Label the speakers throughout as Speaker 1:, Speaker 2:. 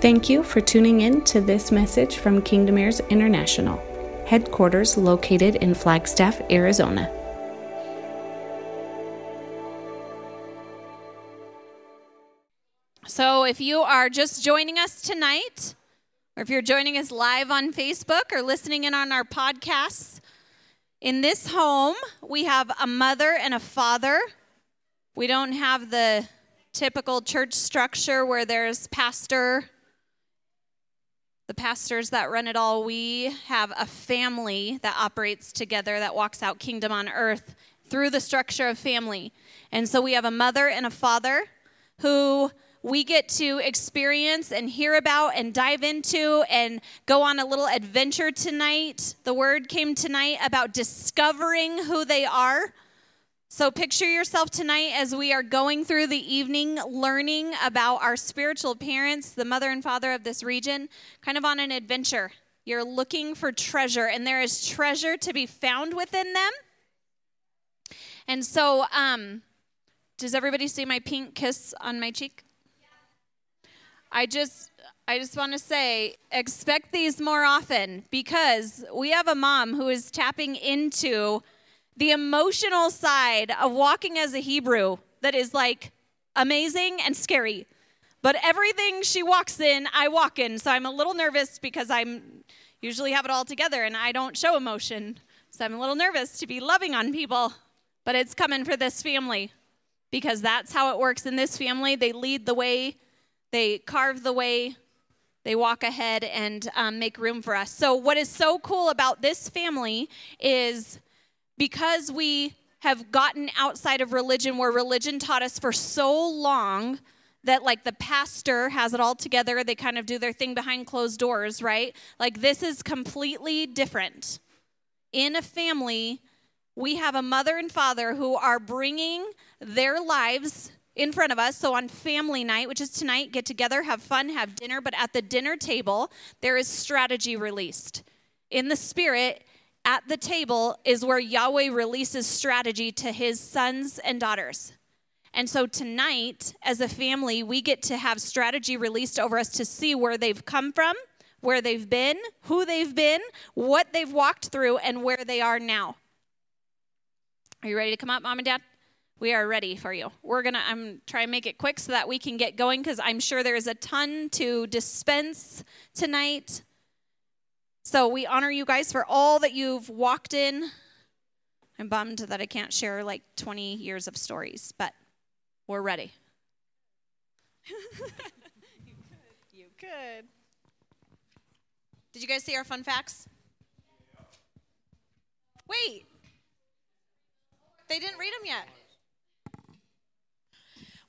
Speaker 1: Thank you for tuning in to this message from Kingdom Heirs International, headquarters located in Flagstaff, Arizona.
Speaker 2: So, if you are just joining us tonight, or if you're joining us live on Facebook or listening in on our podcasts, in this home, we have a mother and a father. We don't have the typical church structure where there's pastor, the pastors that run it all. We have a family that operates together that walks out kingdom on earth through the structure of family. And so we have a mother and a father who we get to experience and hear about and dive into and go on a little adventure tonight. The word came tonight about discovering who they are. So, picture yourself tonight as we are going through the evening learning about our spiritual parents, the mother and father of this region, kind of on an adventure. You're looking for treasure, and there is treasure to be found within them. And so, um, does everybody see my pink kiss on my cheek? I just I just want to say expect these more often because we have a mom who is tapping into the emotional side of walking as a Hebrew that is like amazing and scary. But everything she walks in, I walk in. So I'm a little nervous because I'm usually have it all together and I don't show emotion. So I'm a little nervous to be loving on people, but it's coming for this family because that's how it works in this family. They lead the way, they carve the way, they walk ahead and um, make room for us. So, what is so cool about this family is because we have gotten outside of religion where religion taught us for so long that like the pastor has it all together they kind of do their thing behind closed doors right like this is completely different in a family we have a mother and father who are bringing their lives in front of us. So on family night, which is tonight, get together, have fun, have dinner. But at the dinner table, there is strategy released. In the spirit, at the table is where Yahweh releases strategy to his sons and daughters. And so tonight, as a family, we get to have strategy released over us to see where they've come from, where they've been, who they've been, what they've walked through, and where they are now. Are you ready to come up, mom and dad? We are ready for you. We're gonna. I'm trying to make it quick so that we can get going because I'm sure there is a ton to dispense tonight. So we honor you guys for all that you've walked in. I'm bummed that I can't share like 20 years of stories, but we're ready. you could. You could. Did you guys see our fun facts? Wait. They didn't read them yet.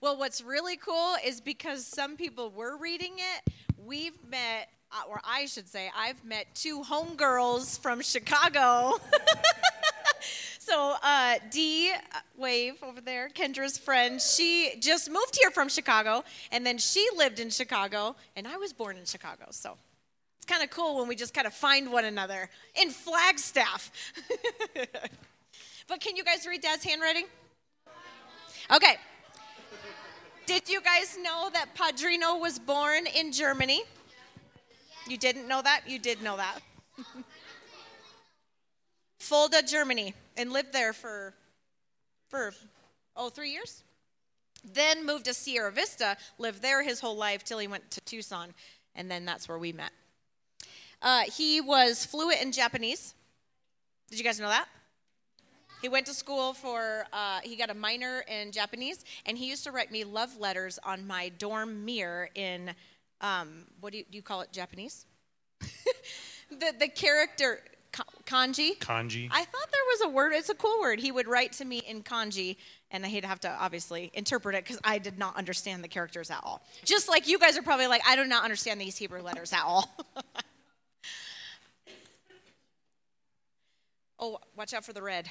Speaker 2: Well, what's really cool is because some people were reading it, we've met, or I should say, I've met two homegirls from Chicago. so, uh, uh, wave over there, Kendra's friend, she just moved here from Chicago, and then she lived in Chicago, and I was born in Chicago. So, it's kind of cool when we just kind of find one another in Flagstaff. but can you guys read Dad's handwriting? Okay. Did you guys know that Padrino was born in Germany? You didn't know that? You did know that. Fulda, Germany, and lived there for, for, oh, three years? Then moved to Sierra Vista, lived there his whole life till he went to Tucson, and then that's where we met. Uh, he was fluent in Japanese. Did you guys know that? He went to school for, uh, he got a minor in Japanese, and he used to write me love letters on my dorm mirror in, um, what do you, do you call it, Japanese? the, the character, kanji?
Speaker 3: Kanji.
Speaker 2: I thought there was a word, it's a cool word. He would write to me in kanji, and he'd have to obviously interpret it because I did not understand the characters at all. Just like you guys are probably like, I do not understand these Hebrew letters at all. oh, watch out for the red.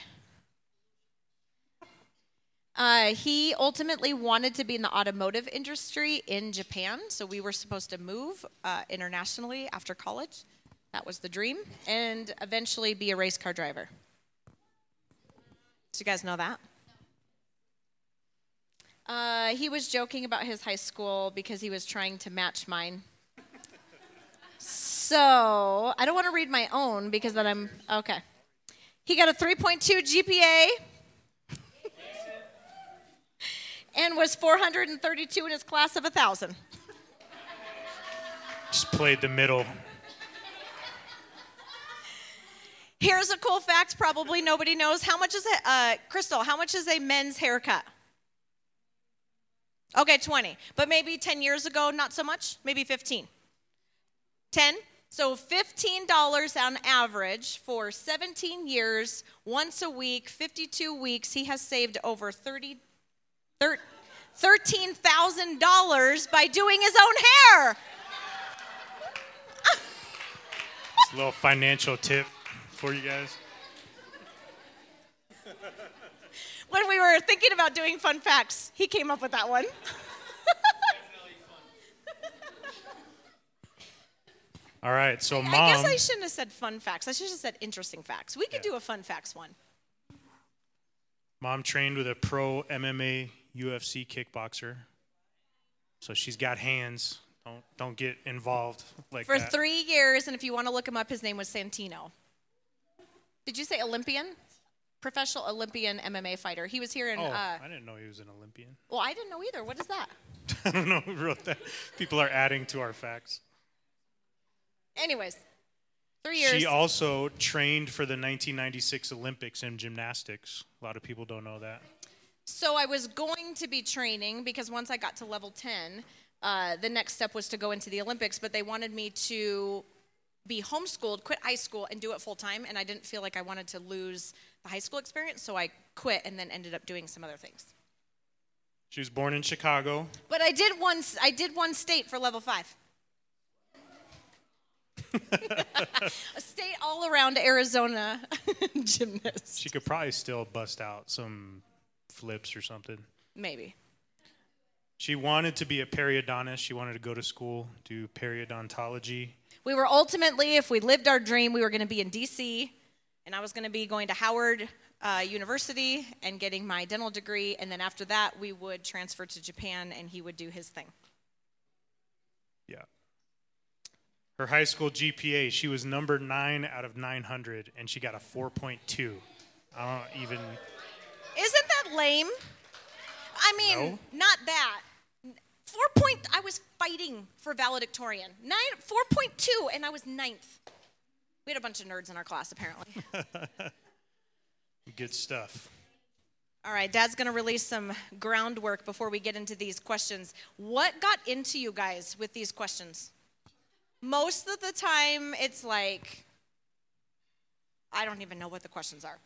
Speaker 2: Uh, he ultimately wanted to be in the automotive industry in Japan, so we were supposed to move uh, internationally after college. That was the dream, and eventually be a race car driver. Do you guys know that? Uh, he was joking about his high school because he was trying to match mine.
Speaker 4: So I don't want to read my own because then I'm okay. He got a 3.2 GPA and was 432 in his class of 1,000.
Speaker 3: Just played the middle.
Speaker 4: Here's a cool fact probably nobody knows. How much is a, uh, Crystal, how much is a men's haircut? Okay, 20. But maybe 10 years ago, not so much? Maybe 15. 10? So $15 on average for 17 years, once a week, 52 weeks. He has saved over 30, $13,000 by doing his own hair.
Speaker 3: a little financial tip for you guys.
Speaker 4: when we were thinking about doing fun facts, he came up with that one.
Speaker 3: All right, so mom.
Speaker 4: I guess I shouldn't have said fun facts. I should have said interesting facts. We could
Speaker 3: Yeah.
Speaker 4: do a fun facts one.
Speaker 3: Mom trained with a pro MMA UFC kickboxer. So she's got hands. Don't don't get involved like
Speaker 4: For
Speaker 3: that.
Speaker 4: three years, and if you want to look him up, his name was Santino. Did you say Olympian? Professional Olympian MMA fighter. He was here in.
Speaker 3: oh,
Speaker 4: Uh,
Speaker 3: I didn't know he was an Olympian.
Speaker 4: well, I didn't know either. What is that?
Speaker 3: I don't know who wrote that. People are adding to our facts.
Speaker 4: Anyways, three years.
Speaker 3: She also trained for the 1996 Olympics in gymnastics. A lot of people don't know that.
Speaker 4: So I was going to be training because once I got to level 10, uh, the next step was to go into the Olympics, but they wanted me to be homeschooled, quit high school, and do it full time. And I didn't feel like I wanted to lose the high school experience, so I quit and then ended up doing some other things.
Speaker 3: She was born in Chicago.
Speaker 4: But I did one. I did one state for level five. A state all around Arizona gymnast.
Speaker 3: She could probably still bust out some flips or something.
Speaker 4: Maybe.
Speaker 3: She wanted to be a periodontist. She wanted to go to school, do periodontology.
Speaker 4: We were ultimately, if we lived our dream, we were going to be in DC, and I was going to be going to Howard uh, University and getting my dental degree, and then after that, we would transfer to Japan, and he would do his thing.
Speaker 3: Yeah. Her high school GPA, she was number nine out of 900, and she got a 4.2. I don't even.
Speaker 4: Isn't that lame? I mean,
Speaker 3: No.
Speaker 4: not that. Four point. I was fighting for valedictorian. Nine, four point two, and I was ninth. We had a bunch of nerds in our class, apparently.
Speaker 3: Good stuff.
Speaker 4: All right, Dad's going to release some groundwork before we get into these questions. What got into you guys with these questions? Most of the time, it's like, I don't even know what the questions are.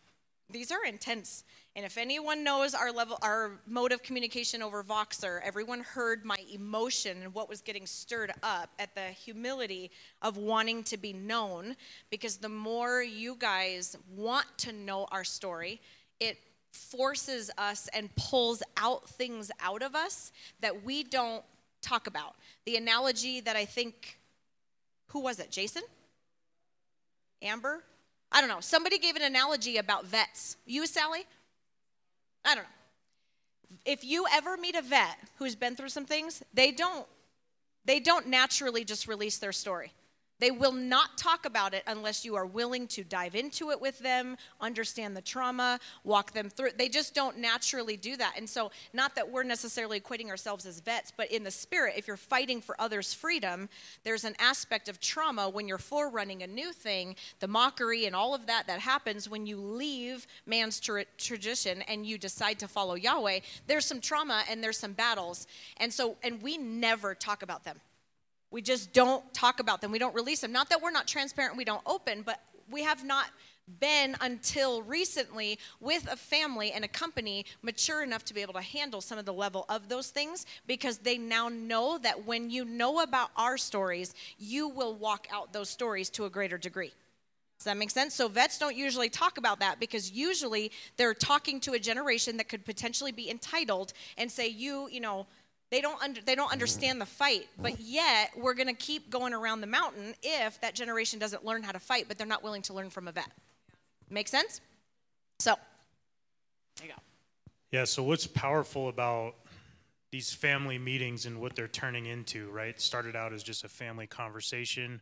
Speaker 4: These are intense. And if anyone knows our level, our mode of communication over Voxer, everyone heard my emotion and what was getting stirred up at the humility of wanting to be known. Because the more you guys want to know our story, it forces us and pulls out things out of us that we don't talk about. The analogy that I think, who was it? Jason? Amber? I don't know. Somebody gave an analogy about vets. You, Sally? I don't know. If you ever meet a vet who's been through some things, they don't they don't naturally just release their story. They will not talk about it unless you are willing to dive into it with them, understand the trauma, walk them through. They just don't naturally do that. And so, not that we're necessarily equating ourselves as vets, but in the spirit, if you're fighting for others' freedom, there's an aspect of trauma when you're forerunning a new thing, the mockery and all of that that happens when you leave man's tra- tradition and you decide to follow Yahweh. There's some trauma and there's some battles. And so, and we never talk about them. We just don't talk about them. We don't release them. Not that we're not transparent, we don't open, but we have not been until recently with a family and a company mature enough to be able to handle some of the level of those things because they now know that when you know about our stories, you will walk out those stories to a greater degree. Does that make sense? So vets don't usually talk about that because usually they're talking to a generation that could potentially be entitled and say, "You, you know, they don't under, they don't understand the fight, but yet we're going to keep going around the mountain if that generation doesn't learn how to fight, but they're not willing to learn from a vet." Make sense? So, there you go.
Speaker 3: Yeah, so what's powerful about these family meetings and what they're turning into, right? Started out as just a family conversation.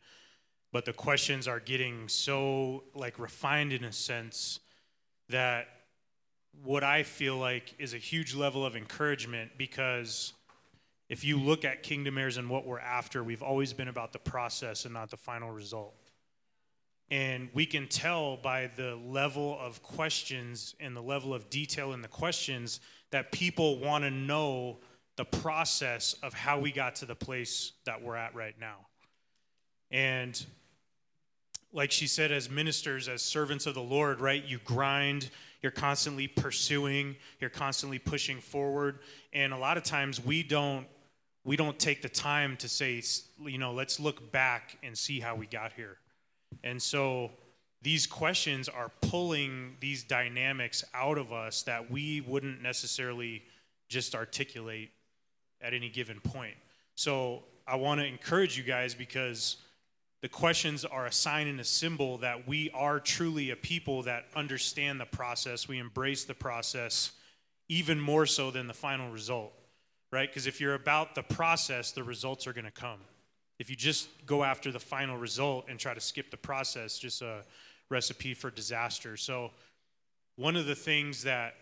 Speaker 3: but the questions are getting so like refined in a sense that what I feel like is a huge level of encouragement because if you look at Kingdom Heirs and what we're after, we've always been about the process and not the final result. And we can tell by the level of questions and the level of detail in the questions that people want to know the process of how we got to the place that we're at right now. And like she said, as ministers, as servants of the Lord, right, you grind, you're constantly pursuing, you're constantly pushing forward. And a lot of times we don't we don't take the time to say, you know, let's look back and see how we got here. And so these questions are pulling these dynamics out of us that we wouldn't necessarily just articulate at any given point. So I want to encourage you guys because the questions are a sign and a symbol that we are truly a people that understand the process. We embrace the process even more so than the final result, right? Because if you're about the process, the results are going to come. If you just go after the final result and try to skip the process, just a recipe for disaster. So, one of the things that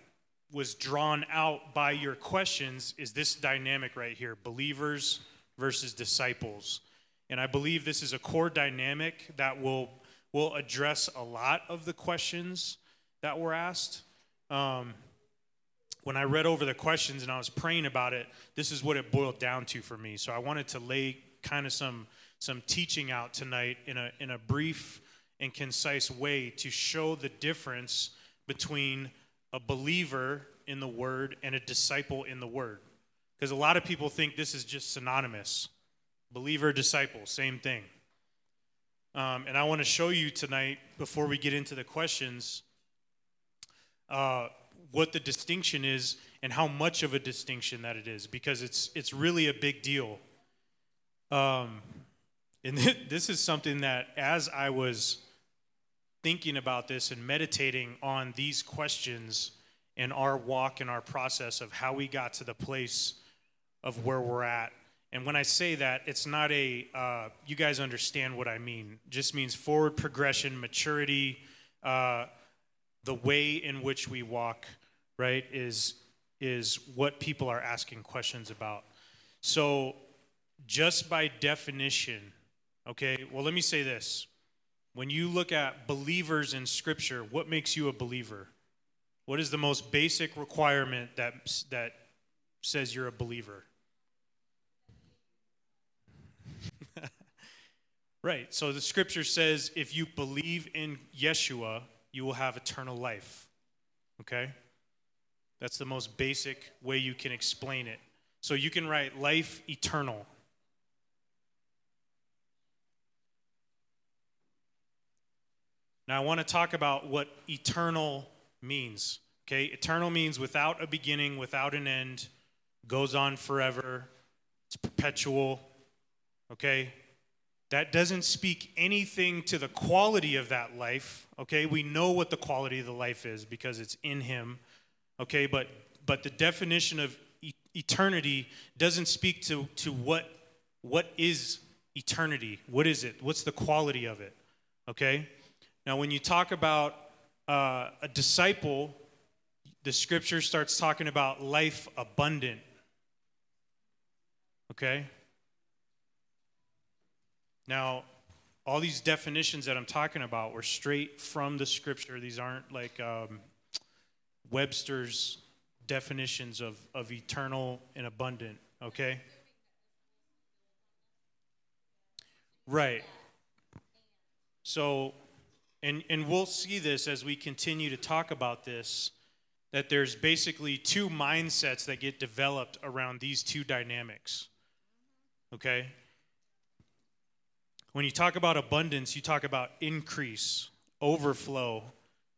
Speaker 3: was drawn out by your questions is this dynamic right here believers versus disciples. And I believe this is a core dynamic that will, will address a lot of the questions that were asked. Um, when I read over the questions and I was praying about it, this is what it boiled down to for me. So I wanted to lay kind of some, some teaching out tonight in a, in a brief and concise way to show the difference between a believer in the Word and a disciple in the Word. Because a lot of people think this is just synonymous. Believer, disciple, same thing. Um, and I want to show you tonight, before we get into the questions, uh, what the distinction is and how much of a distinction that it is, because it's, it's really a big deal. Um, and this is something that, as I was thinking about this and meditating on these questions in our walk and our process of how we got to the place of where we're at and when I say that, it's not a, uh, you guys understand what I mean. It just means forward progression, maturity, uh, the way in which we walk, right, is, is what people are asking questions about. So, just by definition, okay, well, let me say this. When you look at believers in Scripture, what makes you a believer? What is the most basic requirement that, that says you're a believer? Right. So the scripture says if you believe in Yeshua, you will have eternal life. Okay? That's the most basic way you can explain it. So you can write life eternal. Now I want to talk about what eternal means. Okay? Eternal means without a beginning, without an end, goes on forever, it's perpetual. Okay? that doesn't speak anything to the quality of that life okay we know what the quality of the life is because it's in him okay but but the definition of e- eternity doesn't speak to to what what is eternity? What is it? What's the quality of it? Okay? Now when you talk about uh, a disciple the scripture starts talking about life abundant. Okay? Now, all these definitions that I'm talking about were straight from the scripture. These aren't like um, Webster's definitions of, of eternal and abundant, okay? Right. So, and, and we'll see this as we continue to talk about this, that there's basically two mindsets that get developed around these two dynamics, okay? When you talk about abundance, you talk about increase, overflow,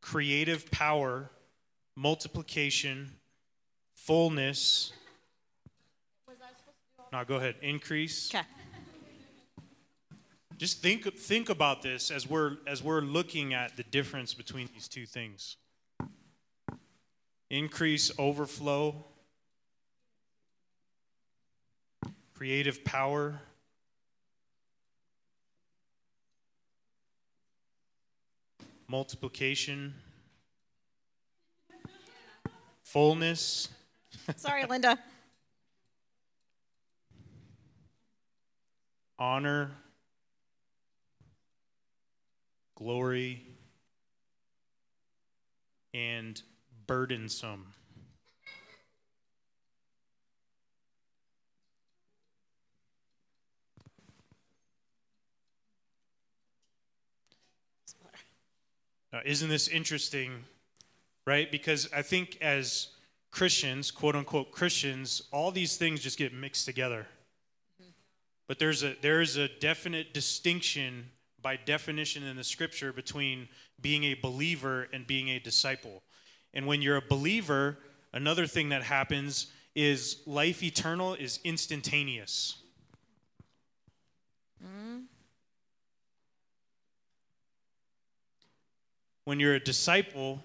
Speaker 3: creative power, multiplication, fullness. No, go ahead. Increase.
Speaker 5: Okay.
Speaker 3: Just think think about this as we're as we're looking at the difference between these two things. Increase, overflow, creative power, multiplication, fullness,
Speaker 5: Sorry, Linda.
Speaker 3: honor, glory, and burdensome. Now, isn't this interesting, right? Because I think as Christians, quote unquote Christians, all these things just get mixed together. Mm-hmm. But there's a there is a definite distinction by definition in the scripture between being a believer and being a disciple. And when you're a believer, another thing that happens is life eternal is instantaneous. Mm-hmm. When you're a disciple,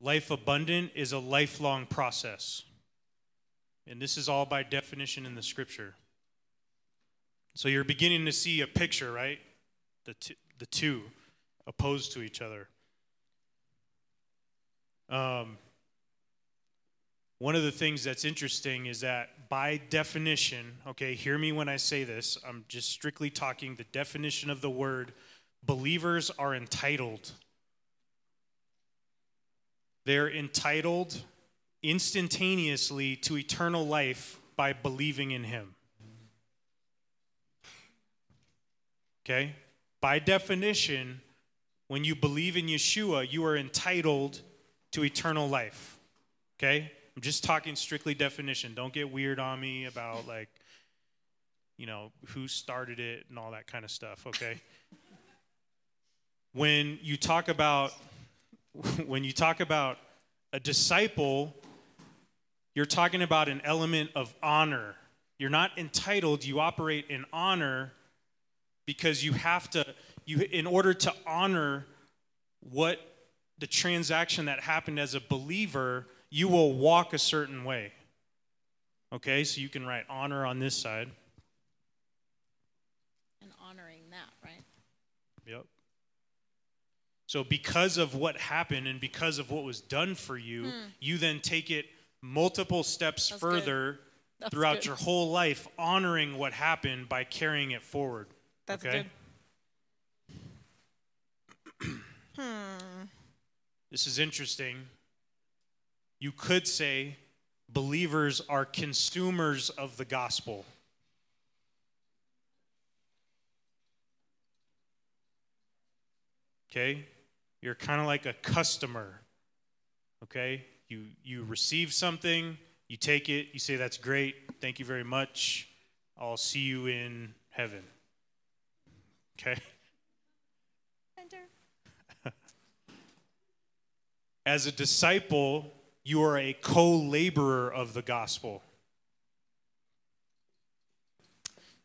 Speaker 3: life abundant is a lifelong process. And this is all by definition in the scripture. So you're beginning to see a picture, right? The, t- the two opposed to each other. Um, one of the things that's interesting is that by definition, okay, hear me when I say this, I'm just strictly talking the definition of the word believers are entitled. They're entitled instantaneously to eternal life by believing in Him. Okay? By definition, when you believe in Yeshua, you are entitled to eternal life. Okay? I'm just talking strictly definition. Don't get weird on me about, like, you know, who started it and all that kind of stuff, okay? when you talk about when you talk about a disciple, you're talking about an element of honor. You're not entitled, you operate in honor because you have to you in order to honor what the transaction that happened as a believer, you will walk a certain way. Okay? So you can write honor on this side.
Speaker 5: And honoring that, right?
Speaker 3: Yep. So, because of what happened and because of what was done for you, you then take it multiple steps.
Speaker 5: That's
Speaker 3: further throughout
Speaker 5: good.
Speaker 3: your whole life, honoring what happened by carrying it forward.
Speaker 5: That's
Speaker 3: okay?
Speaker 5: good. Hmm.
Speaker 3: This is interesting. You could say believers are consumers of the gospel. Okay? You're kind of like a customer. Okay? You you receive something, you take it, you say that's great. Thank you very much. I'll see you in heaven. Okay?
Speaker 5: Enter.
Speaker 3: As a disciple, you are a co laborer of the gospel.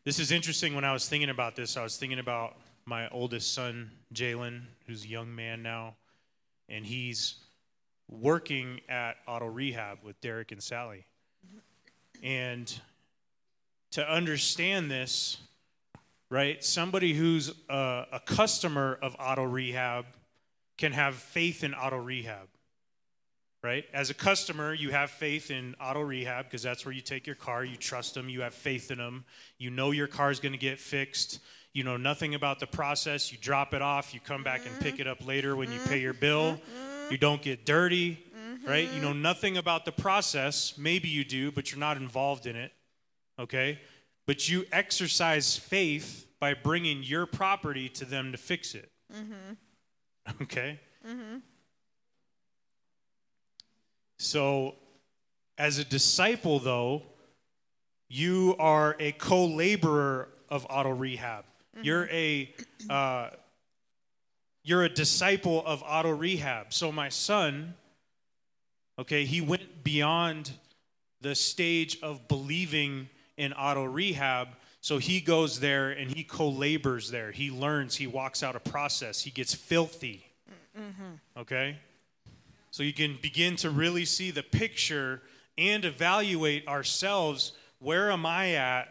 Speaker 3: This is interesting when I was thinking about this. I was thinking about my oldest son, Jalen, who's a young man now, and he's working at auto rehab with Derek and Sally. And to understand this, right, somebody who's a, a customer of auto rehab can have faith in auto rehab right as a customer you have faith in auto rehab because that's where you take your car you trust them you have faith in them you know your car is going to get fixed you know nothing about the process you drop it off you come back and pick it up later when you pay your bill you don't get dirty right you know nothing about the process maybe you do but you're not involved in it okay but you exercise faith by bringing your property to them to fix it Okay? So, as a disciple, though, you are a co laborer of auto rehab. You're a. Uh, you're a disciple of auto rehab. So my son, okay, he went beyond the stage of believing in auto rehab. So he goes there and he co labors there. He learns, he walks out a process, he gets filthy. Okay? So you can begin to really see the picture and evaluate ourselves. Where am I at?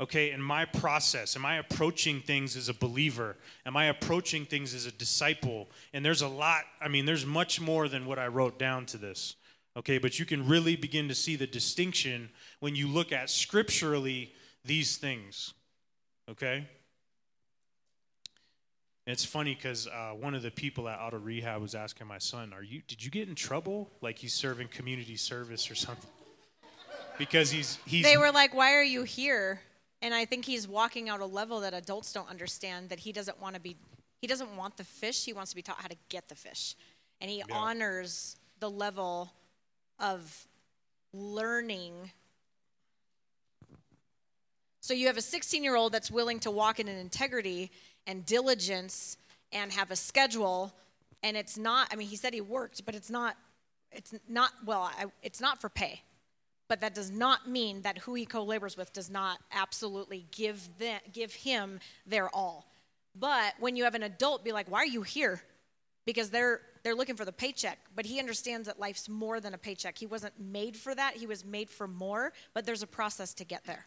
Speaker 3: Okay, in my process, am I approaching things as a believer? Am I approaching things as a disciple? And there's a lot, I mean, there's much more than what I wrote down to this. Okay, but you can really begin to see the distinction when you look at scripturally these things. Okay? It's funny because uh, one of the people at auto rehab was asking my son, "Are you? Did you get in trouble? Like he's serving community service or something?" Because he's he's.
Speaker 4: They were like, "Why are you here?" And I think he's walking out a level that adults don't understand. That he doesn't want to be. He doesn't want the fish. He wants to be taught how to get the fish, and he
Speaker 3: Yeah.
Speaker 4: honors the level of learning. So you have a 16 year old that's willing to walk in an integrity and diligence and have a schedule and it's not i mean he said he worked but it's not it's not well I, it's not for pay but that does not mean that who he co-labors with does not absolutely give them, give him their all. But when you have an adult be like why are you here? Because they're they're looking for the paycheck. But he understands that life's more than a paycheck. He wasn't made for that. He was made for more. But there's a process to get there.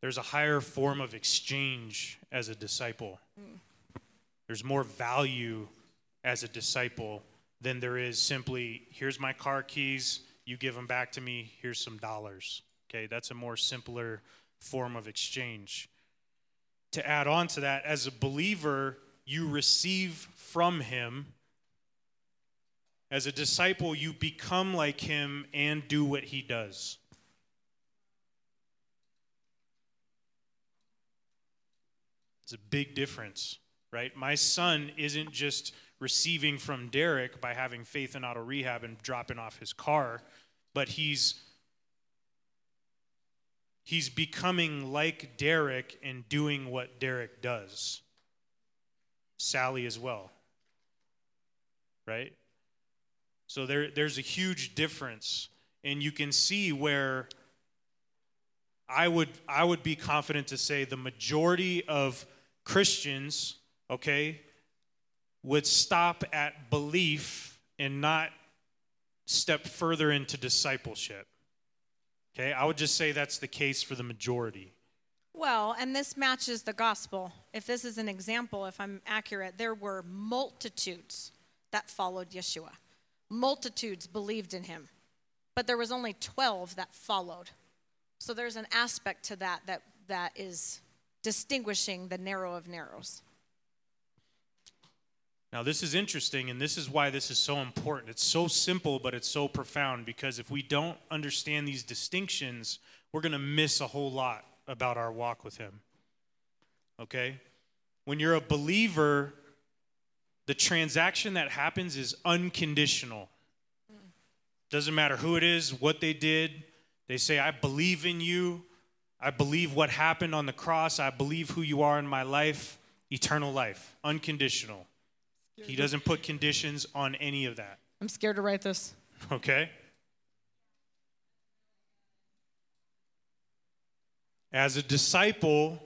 Speaker 3: There's a higher form of exchange as a disciple. Mm. There's more value as a disciple than there is simply, here's my car keys, you give them back to me, here's some dollars. Okay, that's a more simpler form of exchange. To add on to that, as a believer, you receive from him. As a disciple, you become like him and do what he does. It's a big difference, right? My son isn't just receiving from Derek by having faith in auto rehab and dropping off his car, but he's he's becoming like Derek and doing what Derek does. Sally as well. Right? So there, there's a huge difference. And you can see where I would, I would be confident to say the majority of Christians, okay, would stop at belief and not step further into discipleship. Okay, I would just say that's the case for the majority.
Speaker 4: Well, and this matches the gospel. If this is an example, if I'm accurate, there were multitudes that followed Yeshua. Multitudes believed in him. But there was only 12 that followed. So there's an aspect to that that, that is distinguishing the narrow of narrows.
Speaker 3: Now, this is interesting, and this is why this is so important. It's so simple, but it's so profound because if we don't understand these distinctions, we're going to miss a whole lot about our walk with Him. Okay? When you're a believer, the transaction that happens is unconditional. Doesn't matter who it is, what they did. They say, I believe in you. I believe what happened on the cross. I believe who you are in my life. Eternal life, unconditional. He doesn't put conditions on any of that.
Speaker 4: I'm scared to write this.
Speaker 3: Okay? As a disciple,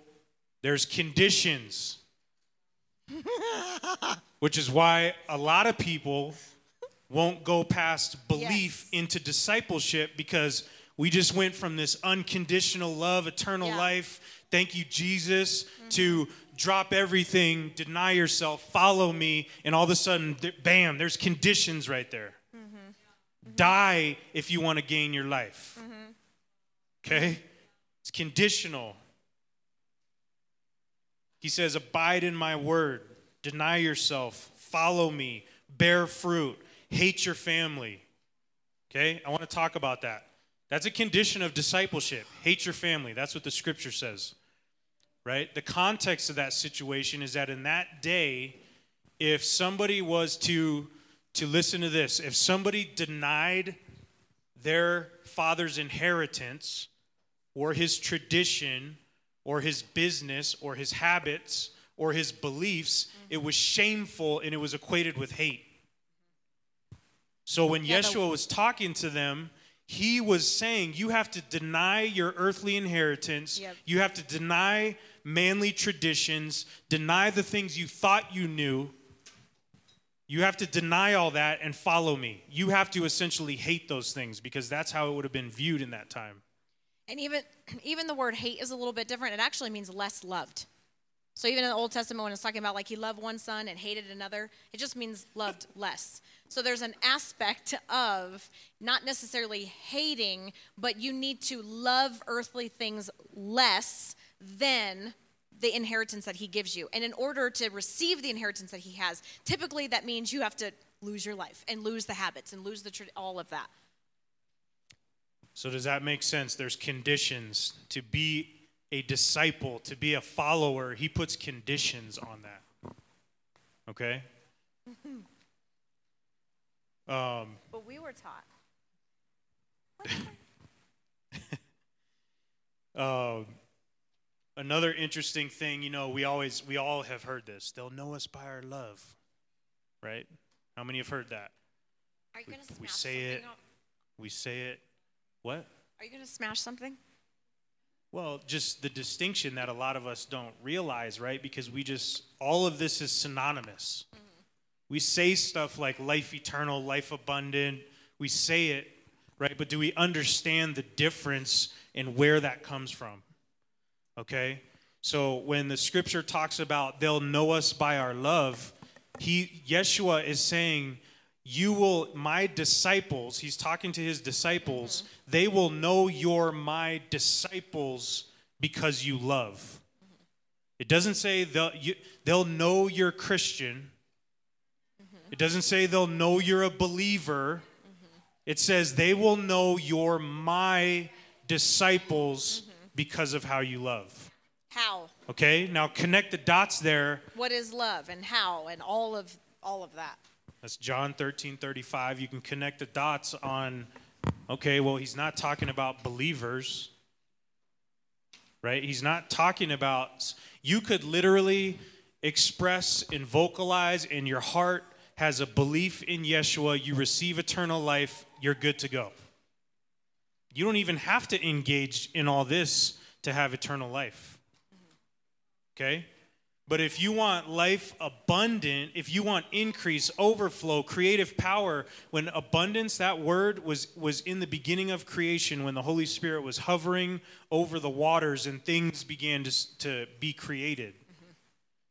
Speaker 3: there's conditions. Which is why a lot of people won't go past belief
Speaker 4: Yes.
Speaker 3: into discipleship because we just went from this unconditional love, eternal
Speaker 4: Yeah.
Speaker 3: life, thank you, Jesus, to drop everything, deny yourself, follow me, and all of a sudden, bam, there's conditions right there. Mm-hmm. Die if you want to gain your life. Mm-hmm. Okay? It's conditional. He says, Abide in my word, deny yourself, follow me, bear fruit, hate your family. Okay? I want to talk about that. That's a condition of discipleship. Hate your family. That's what the scripture says. Right? The context of that situation is that in that day, if somebody was to to listen to this, if somebody denied their father's inheritance or his tradition or his business or his habits or his beliefs, it was shameful and it was equated with hate. So when
Speaker 4: Yeah, the-
Speaker 3: Yeshua was talking to them, he was saying, You have to deny your earthly inheritance.
Speaker 4: Yep.
Speaker 3: You have to deny manly traditions, deny the things you thought you knew. You have to deny all that and follow me. You have to essentially hate those things because that's how it would have been viewed in that time.
Speaker 4: And even even the word hate is a little bit different. It actually means less loved. So even in the Old Testament, when it's talking about like he loved one son and hated another, it just means loved less. So there's an aspect of not necessarily hating, but you need to love earthly things less than the inheritance that he gives you. And in order to receive the inheritance that he has, typically that means you have to lose your life and lose the habits and lose the tr- all of that.
Speaker 3: So, does that make sense? There's conditions to be a disciple, to be a follower. He puts conditions on that. Okay? Um,
Speaker 4: but we were taught.
Speaker 3: um, another interesting thing, you know, we always, we all have heard this. They'll know us by our love, right? How many have heard that?
Speaker 4: Are you
Speaker 3: We-
Speaker 4: to smash
Speaker 3: we say
Speaker 4: something
Speaker 3: it.
Speaker 4: up?
Speaker 3: We say it. What?
Speaker 4: Are you going to smash something?
Speaker 3: Well, just the distinction that a lot of us don't realize, right? Because we just, all of this is synonymous. Mm-hmm. We say stuff like life eternal, life abundant. We say it, right? But do we understand the difference in where that comes from? Okay? So when the scripture talks about they'll know us by our love, he Yeshua is saying, You will, my disciples, he's talking to his disciples, mm-hmm. they will know you're my disciples because you love. Mm-hmm. It doesn't say they'll, you, they'll know you're Christian. Mm-hmm. It doesn't say they'll know you're a believer. It says they will know you're my disciples because of how you love.
Speaker 4: How?
Speaker 3: Okay? Now connect the dots there.
Speaker 4: What is love and how and all of all of that?
Speaker 3: That's John 13 35. You can connect the dots on, okay, well, he's not talking about believers, right? He's not talking about, you could literally express and vocalize in your heart has a belief in Yeshua, you receive eternal life, you're good to go. You don't even have to engage in all this to have eternal life. Okay? But if you want life abundant, if you want increase, overflow, creative power, when abundance, that word was, was in the beginning of creation, when the Holy Spirit was hovering over the waters and things began to, to be created.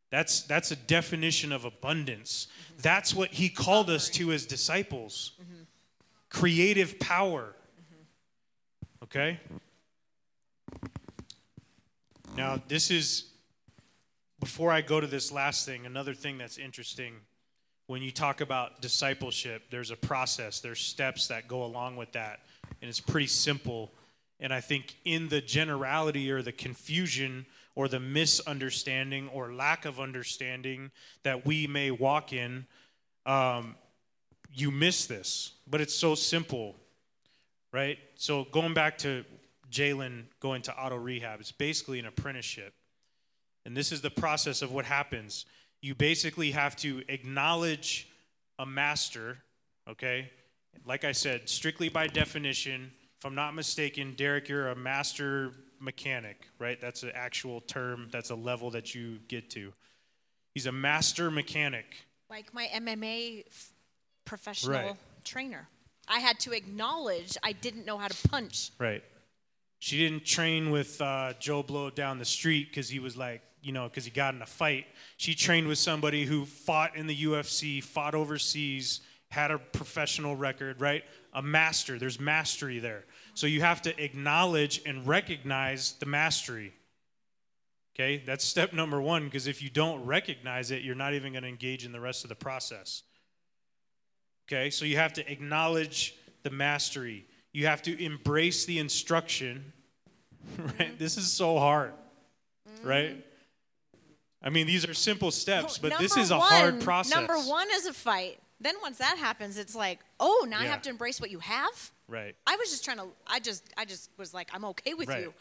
Speaker 3: That's, that's a definition of abundance. That's what he called us to as disciples creative power. Okay? Now, this is, before I go to this last thing, another thing that's interesting. When you talk about discipleship, there's a process, there's steps that go along with that, and it's pretty simple. And I think in the generality or the confusion or the misunderstanding or lack of understanding that we may walk in, um, you miss this. But it's so simple, right? So going back to Jalen going to auto rehab, it's basically an apprenticeship. And this is the process of what happens. You basically have to acknowledge a master, okay? Like I said, strictly by definition, if I'm not mistaken, Derek, you're a master mechanic, right? That's an actual term, that's a level that you get to. He's a master mechanic.
Speaker 4: Like my MMA f- professional
Speaker 3: Right.
Speaker 4: trainer. I had to acknowledge I didn't know how to punch.
Speaker 3: Right. She didn't train with uh, Joe Blow down the street because he was like, you know, because he got in a fight. She trained with somebody who fought in the UFC, fought overseas, had a professional record, right? A master. There's mastery there. So you have to acknowledge and recognize the mastery. Okay? That's step number one because if you don't recognize it, you're not even going to engage in the rest of the process. Okay? So you have to acknowledge the mastery. You have to embrace the instruction. Right? Mm-hmm. This is so hard. Mm-hmm. Right? I mean, these are simple oh, steps, but this is a
Speaker 4: one-
Speaker 3: hard process.
Speaker 4: Number one is a fight. Then once that happens, it's like, oh, now I have to embrace what you have.
Speaker 3: Right.
Speaker 4: I was just trying to. I just, I just was like, I'm okay with
Speaker 3: Right.
Speaker 4: you.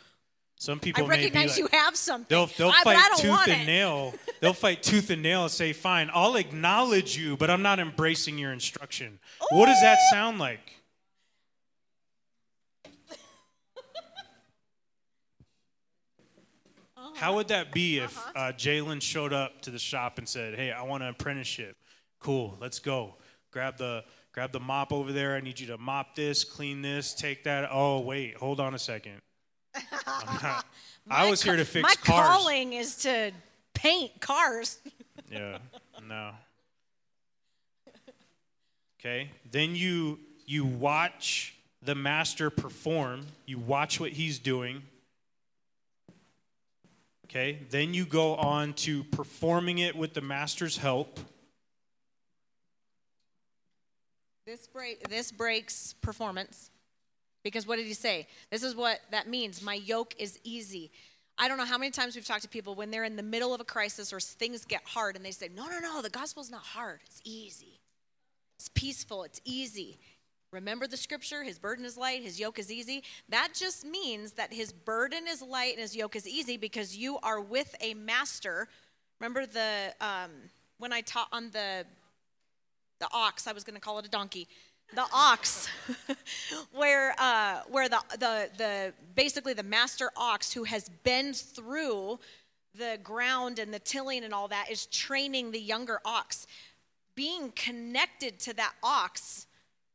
Speaker 3: Some
Speaker 4: I
Speaker 3: people may be
Speaker 4: recognize
Speaker 3: like,
Speaker 4: you have something.
Speaker 3: They'll, they'll
Speaker 4: I, I
Speaker 3: fight tooth and
Speaker 4: it.
Speaker 3: nail. They'll fight tooth and nail and say, fine, I'll acknowledge you, but I'm not embracing your instruction. What does that sound like? How would that be if uh, Jalen showed up to the shop and said, "Hey, I want an apprenticeship. Cool, let's go. Grab the grab the mop over there. I need you to mop this, clean this, take that. Oh, wait, hold on a second. Not, I was here to fix
Speaker 4: my
Speaker 3: cars.
Speaker 4: calling is to paint cars.
Speaker 3: Yeah, no. Okay, then you you watch the master perform. You watch what he's doing. Okay, then you go on to performing it with the master's help.
Speaker 4: This break this breaks performance. Because what did he say? This is what that means. My yoke is easy. I don't know how many times we've talked to people when they're in the middle of a crisis or things get hard and they say, "No, no, no, the gospel's not hard. It's easy. It's peaceful. It's easy." Remember the scripture, his burden is light, his yoke is easy. That just means that his burden is light and his yoke is easy because you are with a master. Remember the um, when I taught on the the ox, I was going to call it a donkey. The ox, where uh, where the, the the basically the master ox who has been through the ground and the tilling and all that is training the younger ox. Being connected to that ox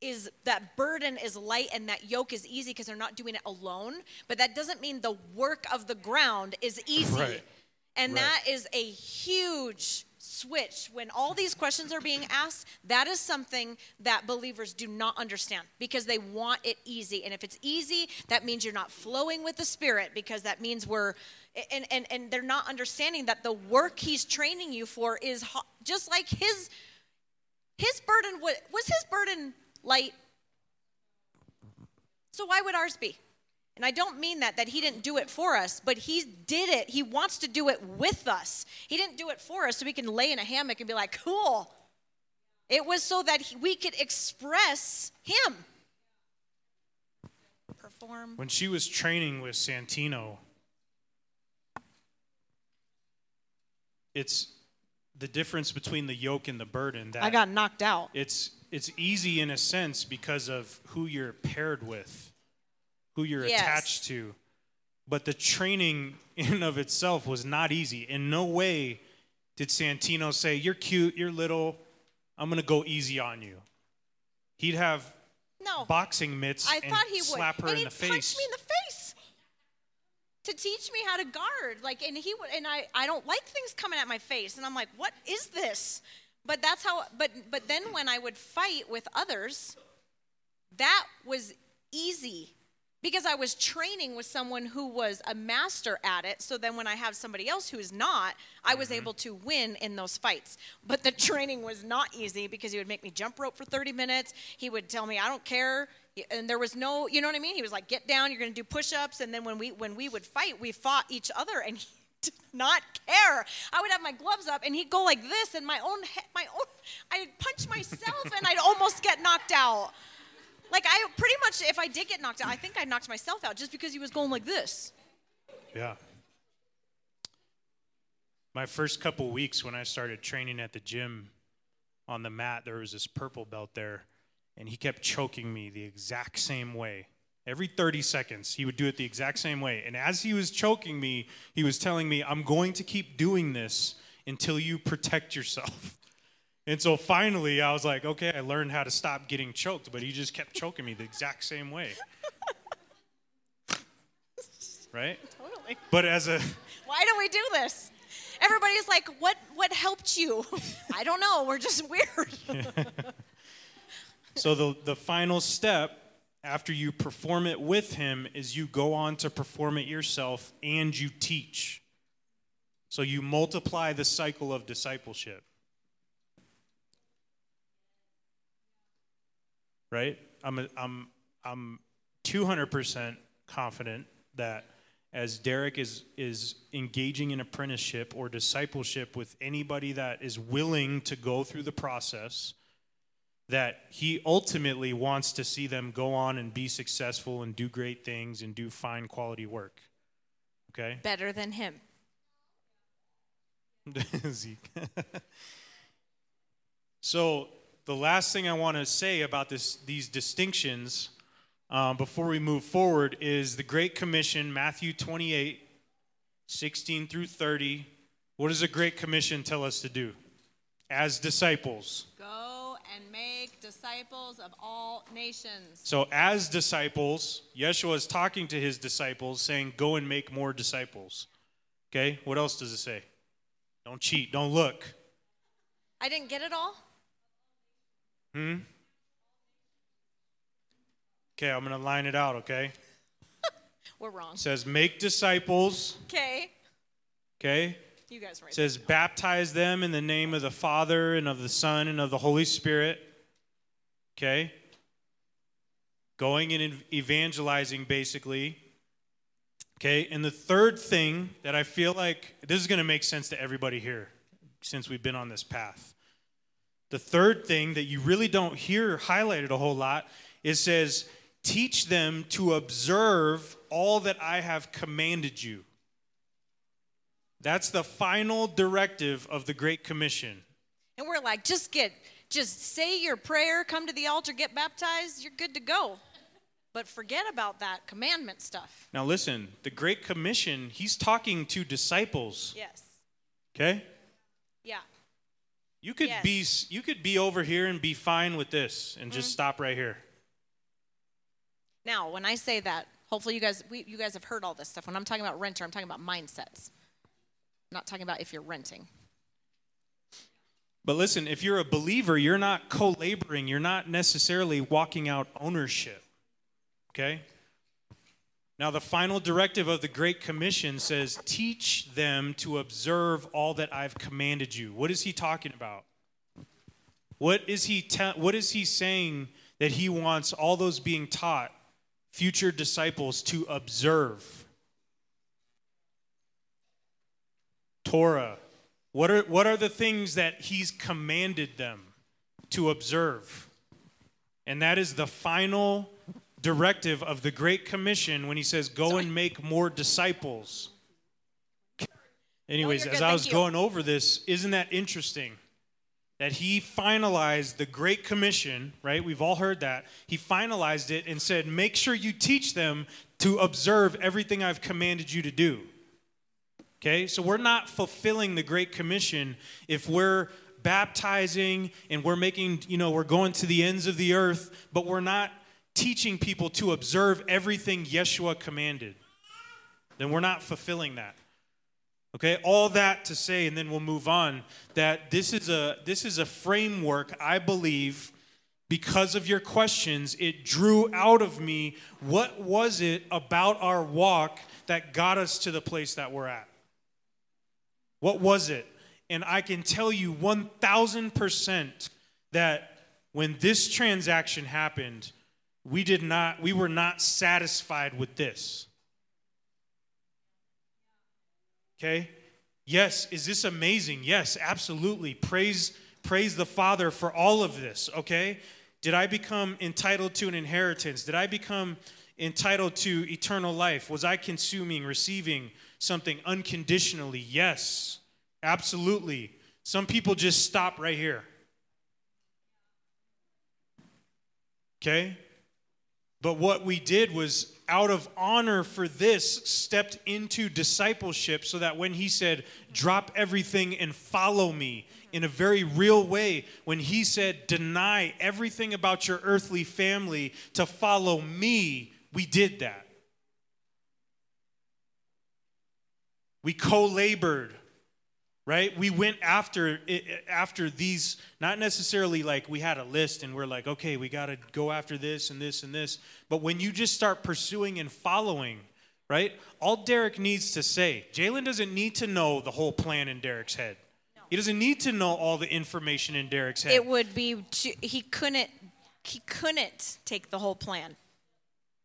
Speaker 4: is that burden is light and that yoke is easy because they're not doing it alone. But that doesn't mean the work of the ground is easy.
Speaker 3: Right.
Speaker 4: And
Speaker 3: Right.
Speaker 4: that is a huge switch. When all these questions are being asked, that is something that believers do not understand because they want it easy. And if it's easy, that means you're not flowing with the Spirit because that means we're, and, and, and they're not understanding that the work He's training you for is just like His. His burden was, was his burden light. So why would ours be? And I don't mean that that he didn't do it for us, but he did it. He wants to do it with us. He didn't do it for us so we can lay in a hammock and be like, "Cool." It was so that he- we could express him. Perform.
Speaker 3: When she was training with Santino, it's the difference between the yoke and the burden that
Speaker 4: I got knocked out.
Speaker 3: it's it's easy in a sense because of who you're paired with, who you're
Speaker 4: Yes.
Speaker 3: attached to. But the training in of itself was not easy. In no way did Santino say, "You're cute, you're little, I'm going to go easy on you." He'd have
Speaker 4: No.
Speaker 3: boxing mitts
Speaker 4: I
Speaker 3: and
Speaker 4: thought he would.
Speaker 3: slap her
Speaker 4: and
Speaker 3: in the face.
Speaker 4: punch me in the face to teach me how to guard. Like, and he would, and I, I don't like things coming at my face, and I'm like, what is this? But that's how. But but then when I would fight with others, that was easy because I was training with someone who was a master at it. So then when I have somebody else who's not, I was mm-hmm. able to win in those fights. But the training was not easy because he would make me jump rope for 30 minutes. He would tell me, I don't care. And there was no, you know what I mean? He was like, get down, you're going to do push ups. And then when we, when we would fight, we fought each other and he did not care. I would have my gloves up and he'd go like this and my own, my own, I'd punch myself and I'd almost get knocked out. Like I pretty much, if I did get knocked out, I think I knocked myself out just because he was going like this.
Speaker 3: Yeah. My first couple weeks when I started training at the gym on the mat, there was this purple belt there, and he kept choking me the exact same way. Every 30 seconds, he would do it the exact same way. And as he was choking me, he was telling me, I'm going to keep doing this until you protect yourself. And so finally, I was like, okay, I learned how to stop getting choked, but he just kept choking me the exact same way. right?
Speaker 4: Totally.
Speaker 3: But as a
Speaker 4: Why do we do this? Everybody's like, what what helped you? I don't know. We're just weird.
Speaker 3: so the the final step after you perform it with him is you go on to perform it yourself and you teach. So you multiply the cycle of discipleship. Right? I'm a, I'm I'm 200% confident that as Derek is is engaging in apprenticeship or discipleship with anybody that is willing to go through the process, that he ultimately wants to see them go on and be successful and do great things and do fine quality work. Okay?
Speaker 4: Better than him.
Speaker 3: Zeke. so the last thing I want to say about this, these distinctions um, before we move forward is the Great Commission, Matthew 28, 16 through 30. What does the Great Commission tell us to do as disciples?
Speaker 4: Go and make disciples of all nations.
Speaker 3: So, as disciples, Yeshua is talking to his disciples, saying, Go and make more disciples. Okay, what else does it say? Don't cheat, don't look.
Speaker 4: I didn't get it all.
Speaker 3: Hmm? Okay, I'm going to line it out, okay?
Speaker 4: We're wrong.
Speaker 3: It says, Make disciples,
Speaker 4: Okay.
Speaker 3: okay?
Speaker 4: You guys right.
Speaker 3: Says, Baptize them in the name of the Father and of the Son and of the Holy Spirit, okay? Going and evangelizing, basically. Okay, and the third thing that I feel like this is going to make sense to everybody here since we've been on this path. The third thing that you really don't hear highlighted a whole lot it says, teach them to observe all that I have commanded you. That's the final directive of the Great Commission.
Speaker 4: And we're like, just get, just say your prayer, come to the altar, get baptized, you're good to go. But forget about that commandment stuff.
Speaker 3: Now, listen, the Great Commission, he's talking to disciples,
Speaker 4: Yes.
Speaker 3: okay?
Speaker 4: Yeah.
Speaker 3: You could
Speaker 4: Yes.
Speaker 3: be you could be over here and be fine with this and just mm-hmm. stop right here.
Speaker 4: Now, when I say that, hopefully you guys, we, you guys have heard all this stuff. When I'm talking about renter, I'm talking about mindsets. I'm not talking about if you're renting.
Speaker 3: But listen, if you're a believer, you're not co-laboring, you're not necessarily walking out ownership. Okay? Now, the final directive of the Great Commission says, Teach them to observe all that I've commanded you. What is he talking about? What is he, te- what is he saying that he wants all those being taught, future disciples, to observe? Torah. What are, what are the things that he's commanded them to observe? And that is the final directive of the Great Commission when he says, Go and make more disciples. Anyways,
Speaker 4: you're
Speaker 3: as I was going over this, isn't that interesting? That he finalized the Great Commission, right? We've all heard that. He finalized it and said, Make sure you teach them to observe everything I've commanded you to do. Okay, so we're not fulfilling the Great Commission if we're baptizing and we're making, you know, we're going to the ends of the earth, but we're not teaching people to observe everything Yeshua commanded. Then we're not fulfilling that. Okay, all that to say, and then we'll move on, that this is a this is a framework, I believe, because of your questions, it drew out of me what was it about our walk that got us to the place that we're at. What was it? And I can tell you 1000% that when this transaction happened, we did not we were not satisfied with this. Okay? Yes, is this amazing? Yes, absolutely. Praise praise the Father for all of this, okay? Did I become entitled to an inheritance? Did I become entitled to eternal life? Was I consuming, receiving something unconditionally? Yes, absolutely. Some people just stop right here. Okay? But what we did was, out of honor for this, stepped into discipleship so that when he said, drop everything and follow me in a very real way, when he said, deny everything about your earthly family to follow me, we did that. We co labored right? We went after after these not necessarily like we had a list and we're like okay we got to go after this and this and this. But when you just start pursuing and following right? All derek needs to say jalen doesn't need to know the whole plan in derek's head. He doesn't need to know all the information in derek's head.
Speaker 4: It would be he couldn't he couldn't take the whole plan.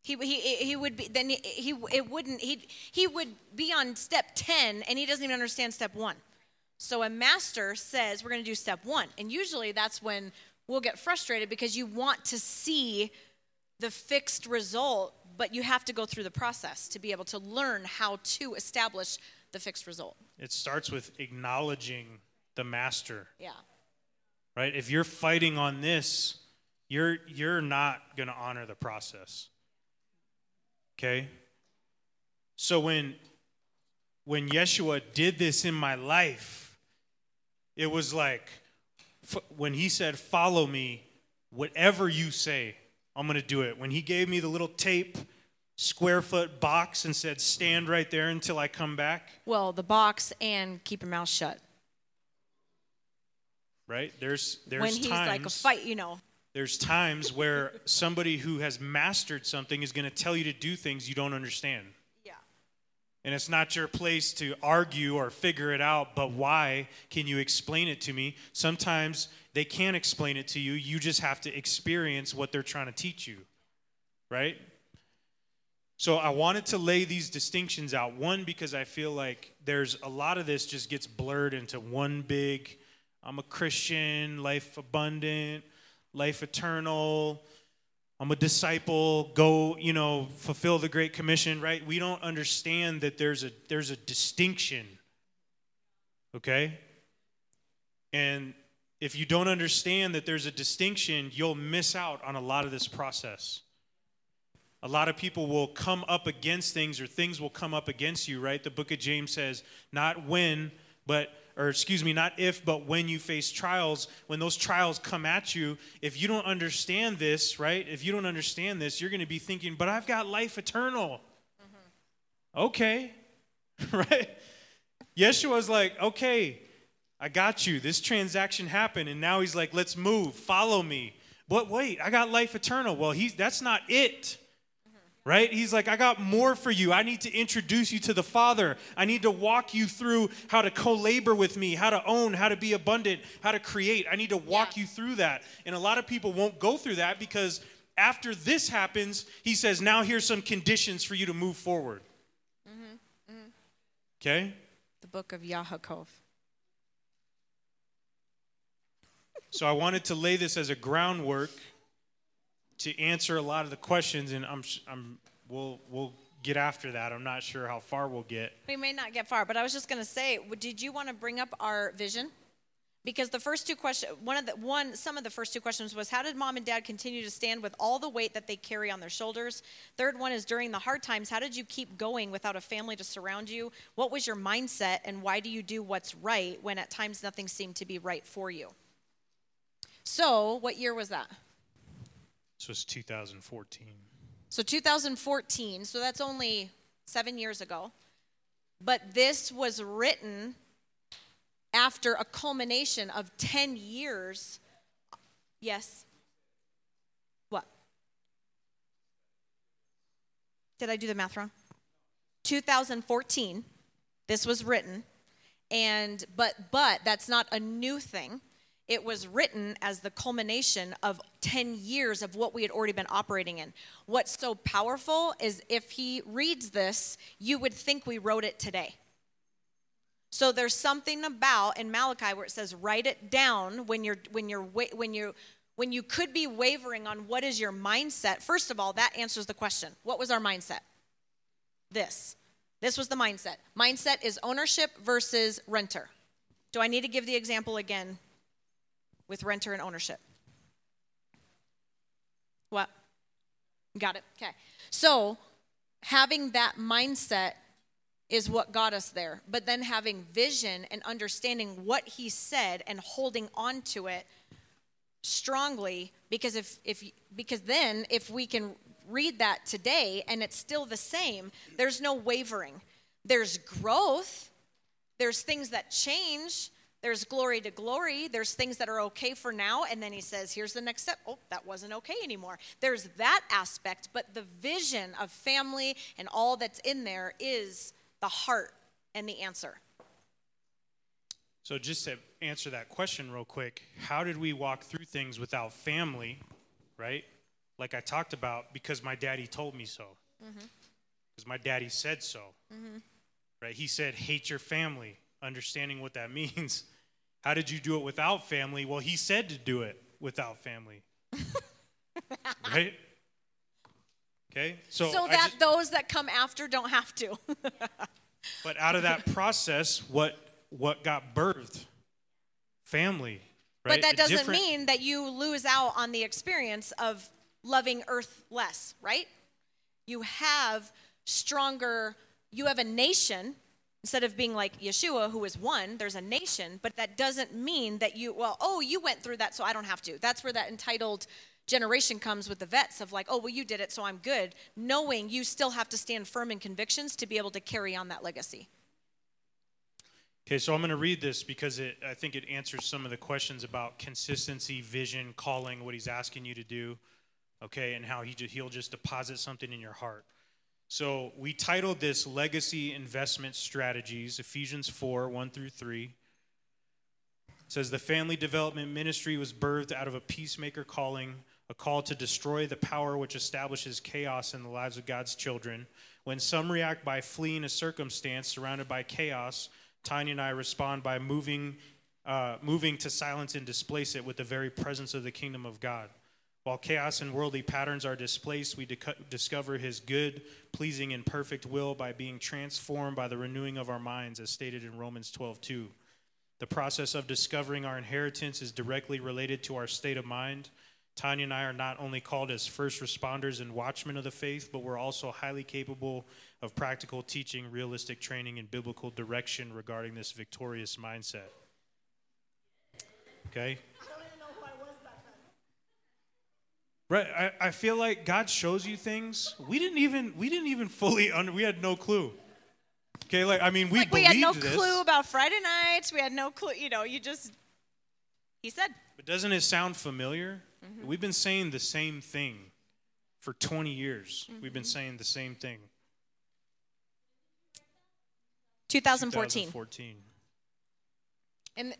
Speaker 4: He, he, he would be then he, he it wouldn't he he would be on step 10 and he doesn't even understand step 1. So a master says we're going to do step 1 and usually that's when we'll get frustrated because you want to see the fixed result but you have to go through the process to be able to learn how to establish the fixed result.
Speaker 3: it starts with acknowledging the master.
Speaker 4: Yeah.
Speaker 3: right? If you're fighting on this you're you're not going to honor the process. Okay? So when when yeshua did this in my life it was like f- when he said follow me whatever you say, I'm going to do it. When he gave me the little tape square foot box and said, stand right there until I come back,
Speaker 4: Well, the box and keep your mouth shut.
Speaker 3: right? There's, there's
Speaker 4: when he's
Speaker 3: times,
Speaker 4: like a fight, you know.
Speaker 3: There's times where somebody who has mastered something is going to tell you to do things you don't understand. And it's not your place to argue or figure it out, but why can you explain it to me? Sometimes they can't explain it to you. You just have to experience what they're trying to teach you, right? So I wanted to lay these distinctions out. One, because I feel like there's a lot of this just gets blurred into one big I'm a Christian, life abundant, life eternal. I'm a disciple, go, you know, fulfill the great commission, right? We don't understand that there's a there's a distinction. Okay? And if you don't understand that there's a distinction, you'll miss out on a lot of this process. A lot of people will come up against things or things will come up against you, right? The book of James says, not when, but or excuse me, not if, but when you face trials, when those trials come at you, if you don't understand this, right? If you don't understand this, you're going to be thinking, but I've got life eternal. Mm-hmm. Okay, right? Yeshua's like, okay, I got you. This transaction happened, and now he's like, let's move, follow me. But wait, I got life eternal. Well, he's that's not it right? He's like, I got more for you. I need to introduce you to the Father. I need to walk you through how to co labor with me, how to own, how to be abundant, how to create. I need to walk yeah. you through that. And a lot of people won't go through that because after this happens, he says, Now here's some conditions for you to move forward. Mm-hmm. Mm-hmm. Okay?
Speaker 4: The book of Yaakov.
Speaker 3: so I wanted to lay this as a groundwork to answer a lot of the questions, and I'm, I'm we'll we'll get after that. I'm not sure how far we'll get.
Speaker 4: We may not get far, but I was just going to say, did you want to bring up our vision? Because the first two questions, one of the one, some of the first two questions was, how did mom and dad continue to stand with all the weight that they carry on their shoulders? Third one is, during the hard times, how did you keep going without a family to surround you? What was your mindset, and why do you do what's right when at times nothing seemed to be right for you? So, what year was that?
Speaker 3: This was 2014.
Speaker 4: So 2014, so that's only seven years ago. But this was written after a culmination of 10 years. Yes? What? Did I do the math wrong? 2014, this was written. And but but that's not a new thing it was written as the culmination of 10 years of what we had already been operating in. What's so powerful is if he reads this, you would think we wrote it today. So there's something about in Malachi where it says write it down when you're when you're when you when you could be wavering on what is your mindset. First of all, that answers the question. What was our mindset? This. This was the mindset. Mindset is ownership versus renter. Do I need to give the example again with renter and ownership. What? Got it. Okay. So, having that mindset is what got us there. But then having vision and understanding what he said and holding on to it strongly because if if because then if we can read that today and it's still the same, there's no wavering. There's growth. There's things that change, there's glory to glory. There's things that are okay for now. And then he says, here's the next step. Oh, that wasn't okay anymore. There's that aspect. But the vision of family and all that's in there is the heart and the answer.
Speaker 3: So, just to answer that question real quick, how did we walk through things without family, right? Like I talked about, because my daddy told me so. Because mm-hmm. my daddy said so. Mm-hmm. Right? He said, hate your family, understanding what that means. How did you do it without family? Well, he said to do it without family. right? Okay?
Speaker 4: So, so that just, those that come after don't have to.
Speaker 3: but out of that process, what what got birthed? Family. Right?
Speaker 4: But that doesn't Different... mean that you lose out on the experience of loving earth less, right? You have stronger, you have a nation Instead of being like Yeshua, who is one, there's a nation, but that doesn't mean that you, well, oh, you went through that, so I don't have to. That's where that entitled generation comes with the vets of like, oh, well, you did it, so I'm good, knowing you still have to stand firm in convictions to be able to carry on that legacy.
Speaker 3: Okay, so I'm going to read this because it, I think it answers some of the questions about consistency, vision, calling, what he's asking you to do, okay, and how he, he'll just deposit something in your heart. So we titled this Legacy Investment Strategies, Ephesians 4 1 through 3. It says, The family development ministry was birthed out of a peacemaker calling, a call to destroy the power which establishes chaos in the lives of God's children. When some react by fleeing a circumstance surrounded by chaos, Tanya and I respond by moving, uh, moving to silence and displace it with the very presence of the kingdom of God. While chaos and worldly patterns are displaced, we discover his good, pleasing, and perfect will by being transformed by the renewing of our minds, as stated in Romans 12 2. The process of discovering our inheritance is directly related to our state of mind. Tanya and I are not only called as first responders and watchmen of the faith, but we're also highly capable of practical teaching, realistic training, and biblical direction regarding this victorious mindset. Okay? Right, I, I feel like God shows you things we didn't even we didn't even fully under we had no clue. Okay, like I mean we
Speaker 4: like we had no this. clue about Friday nights. We had no clue. You know, you just he said.
Speaker 3: But doesn't it sound familiar? Mm-hmm. We've been saying the same thing for 20 years. Mm-hmm. We've been mm-hmm. saying the same thing.
Speaker 4: 2014.
Speaker 3: 2014.
Speaker 4: And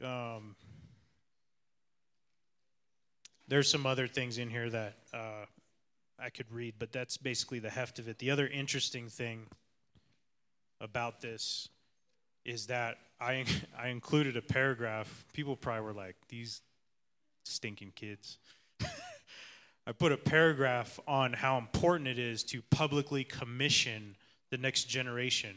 Speaker 3: yeah. Um, there's some other things in here that uh, I could read, but that's basically the heft of it. The other interesting thing about this is that I, I included a paragraph. People probably were like, these stinking kids. I put a paragraph on how important it is to publicly commission the next generation.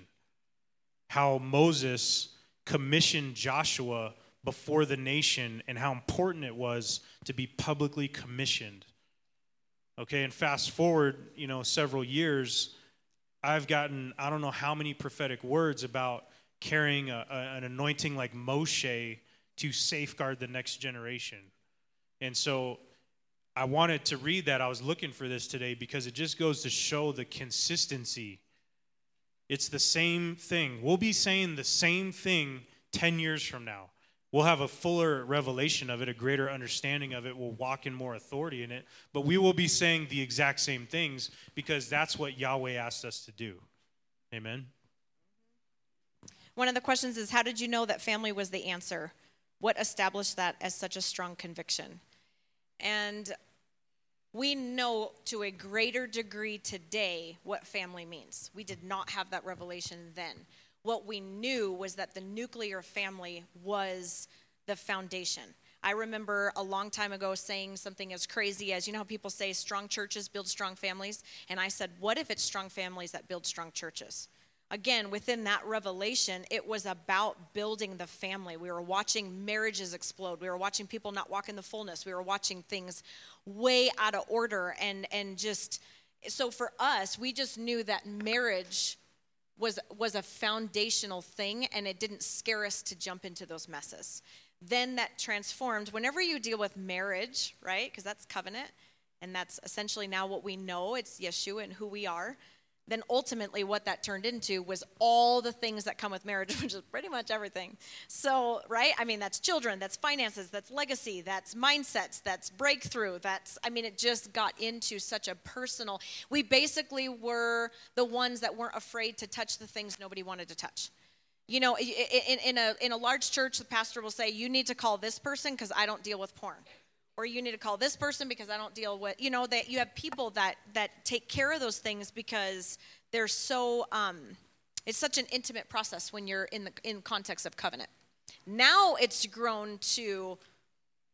Speaker 3: How Moses commissioned Joshua before the nation and how important it was to be publicly commissioned. Okay, and fast forward, you know, several years, I've gotten I don't know how many prophetic words about carrying a, a, an anointing like Moshe to safeguard the next generation. And so I wanted to read that. I was looking for this today because it just goes to show the consistency. It's the same thing. We'll be saying the same thing 10 years from now we'll have a fuller revelation of it, a greater understanding of it. We'll walk in more authority in it. But we will be saying the exact same things because that's what Yahweh asked us to do. Amen.
Speaker 4: One of the questions is How did you know that family was the answer? What established that as such a strong conviction? And we know to a greater degree today what family means. We did not have that revelation then what we knew was that the nuclear family was the foundation. I remember a long time ago saying something as crazy as you know how people say strong churches build strong families? And I said, what if it's strong families that build strong churches? Again, within that revelation, it was about building the family. We were watching marriages explode. We were watching people not walk in the fullness. We were watching things way out of order. And, and just, so for us, we just knew that marriage was was a foundational thing and it didn't scare us to jump into those messes. Then that transformed. Whenever you deal with marriage right because that's covenant and that's essentially now what we know it's yeshua and who we are then ultimately what that turned into was all the things that come with marriage which is pretty much everything. So right? I mean that's children that's finances that's legacy that's mindsets that's breakthrough that's i mean it just got into such a personal we basically were the ones that weren't afraid to touch the things nobody wanted to touch. You know in, in a in a large church the pastor will say you need to call this person because i don't deal with porn or you need to call this person because I don't deal with, you know, that you have people that that take care of those things because they're so um, it's such an intimate process when you're in the in context of covenant. Now it's grown to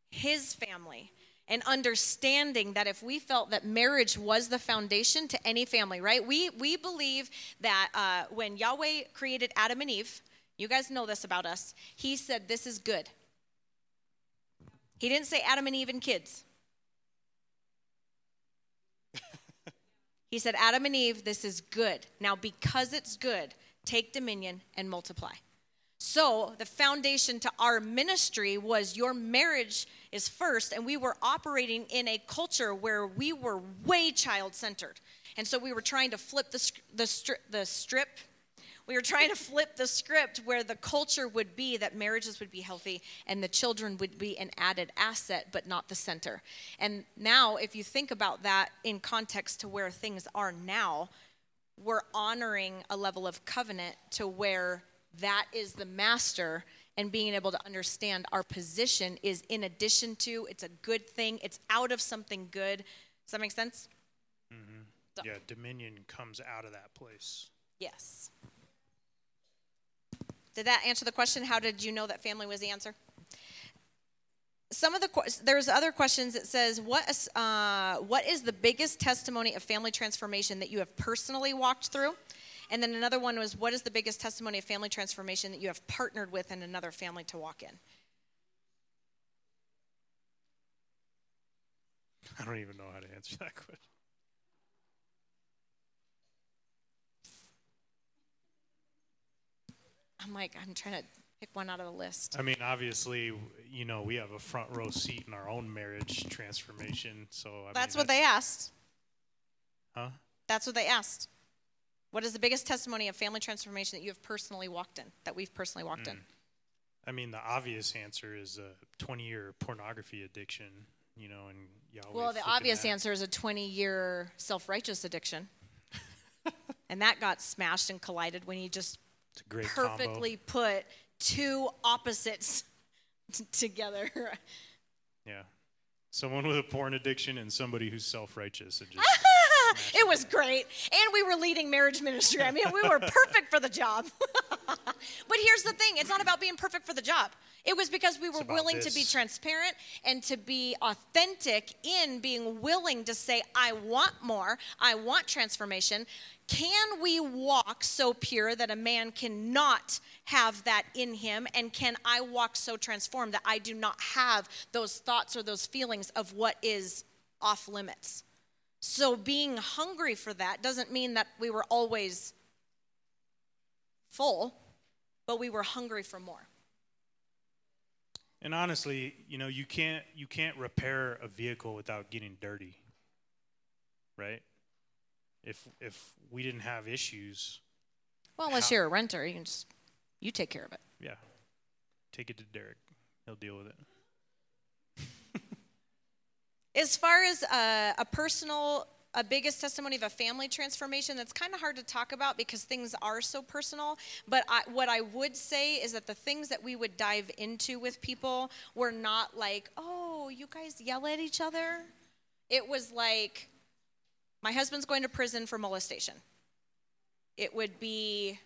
Speaker 4: his family and understanding that if we felt that marriage was the foundation to any family, right? We we believe that uh, when Yahweh created Adam and Eve, you guys know this about us. He said, "This is good." He didn't say Adam and Eve and kids. He said, Adam and Eve, this is good. Now, because it's good, take dominion and multiply. So, the foundation to our ministry was your marriage is first, and we were operating in a culture where we were way child centered. And so, we were trying to flip the, the, stri- the strip. We were trying to flip the script where the culture would be that marriages would be healthy and the children would be an added asset, but not the center. And now, if you think about that in context to where things are now, we're honoring a level of covenant to where that is the master and being able to understand our position is in addition to it's a good thing it's out of something good does that make sense
Speaker 3: Mm-hmm. So. Yeah, dominion comes out of that place.
Speaker 4: Yes. Did that answer the question? How did you know that family was the answer? Some of the there's other questions. It says, "What is, uh, what is the biggest testimony of family transformation that you have personally walked through?" And then another one was, "What is the biggest testimony of family transformation that you have partnered with in another family to walk in?"
Speaker 3: I don't even know how to answer that question.
Speaker 4: I'm like, I'm trying to pick one out of the list.
Speaker 3: I mean, obviously, you know, we have a front row seat in our own marriage transformation. So I
Speaker 4: that's
Speaker 3: mean,
Speaker 4: what they asked.
Speaker 3: Huh?
Speaker 4: That's what they asked. What is the biggest testimony of family transformation that you have personally walked in, that we've personally walked mm. in?
Speaker 3: I mean, the obvious answer is a 20 year pornography addiction, you know, and Yahweh.
Speaker 4: Well, the obvious answer is a 20 year self righteous addiction. and that got smashed and collided when he just perfectly
Speaker 3: combo.
Speaker 4: Perfectly put two opposites t- together.
Speaker 3: yeah. Someone with a porn addiction and somebody who's self righteous. It,
Speaker 4: it was great. And we were leading marriage ministry. I mean, we were perfect for the job. but here's the thing it's not about being perfect for the job. It was because we were willing this. to be transparent and to be authentic in being willing to say, I want more, I want transformation. Can we walk so pure that a man cannot have that in him? And can I walk so transformed that I do not have those thoughts or those feelings of what is off limits? So, being hungry for that doesn't mean that we were always full, but we were hungry for more.
Speaker 3: And honestly, you know, you can't you can't repair a vehicle without getting dirty. Right? If if we didn't have issues.
Speaker 4: Well, unless how, you're a renter, you can just you take care of it.
Speaker 3: Yeah, take it to Derek. He'll deal with it.
Speaker 4: as far as a, a personal a biggest testimony of a family transformation that's kind of hard to talk about because things are so personal but I, what i would say is that the things that we would dive into with people were not like oh you guys yell at each other it was like my husband's going to prison for molestation. It would be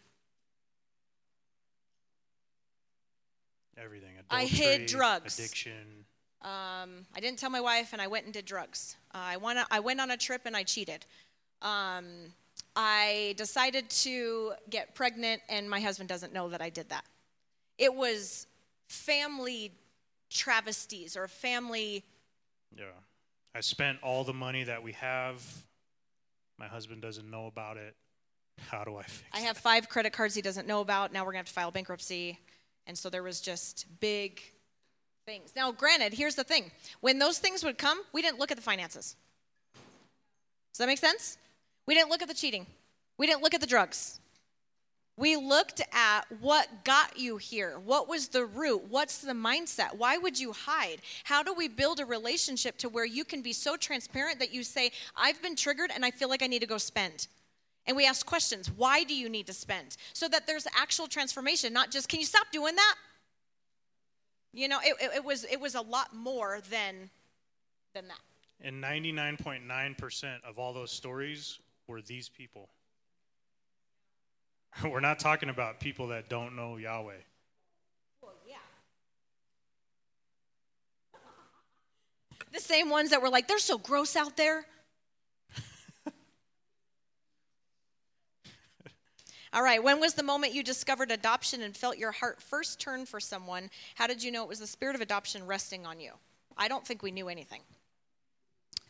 Speaker 3: everything. Adultery,
Speaker 4: I hid drugs.
Speaker 3: Addiction.
Speaker 4: Um, I didn't tell my wife, and I went and did drugs. Uh, I went. I went on a trip and I cheated. Um, I decided to get pregnant, and my husband doesn't know that I did that. It was family travesties or family.
Speaker 3: Yeah, I spent all the money that we have my husband doesn't know about it. How do I fix
Speaker 4: I have five credit cards he doesn't know about. Now we're going to have to file bankruptcy. And so there was just big things. Now, granted, here's the thing when those things would come, we didn't look at the finances. Does that make sense? We didn't look at the cheating, we didn't look at the drugs. We looked at what got you here. What was the root? What's the mindset? Why would you hide? How do we build a relationship to where you can be so transparent that you say, I've been triggered and I feel like I need to go spend? And we ask questions why do you need to spend? So that there's actual transformation, not just, can you stop doing that? You know, it, it, it was, it was a lot more than, than that.
Speaker 3: And 99.9% of all those stories were these people. We're not talking about people that don't know Yahweh.
Speaker 4: Well, yeah. the same ones that were like, they're so gross out there. All right, when was the moment you discovered adoption and felt your heart first turn for someone? How did you know it was the spirit of adoption resting on you? I don't think we knew anything.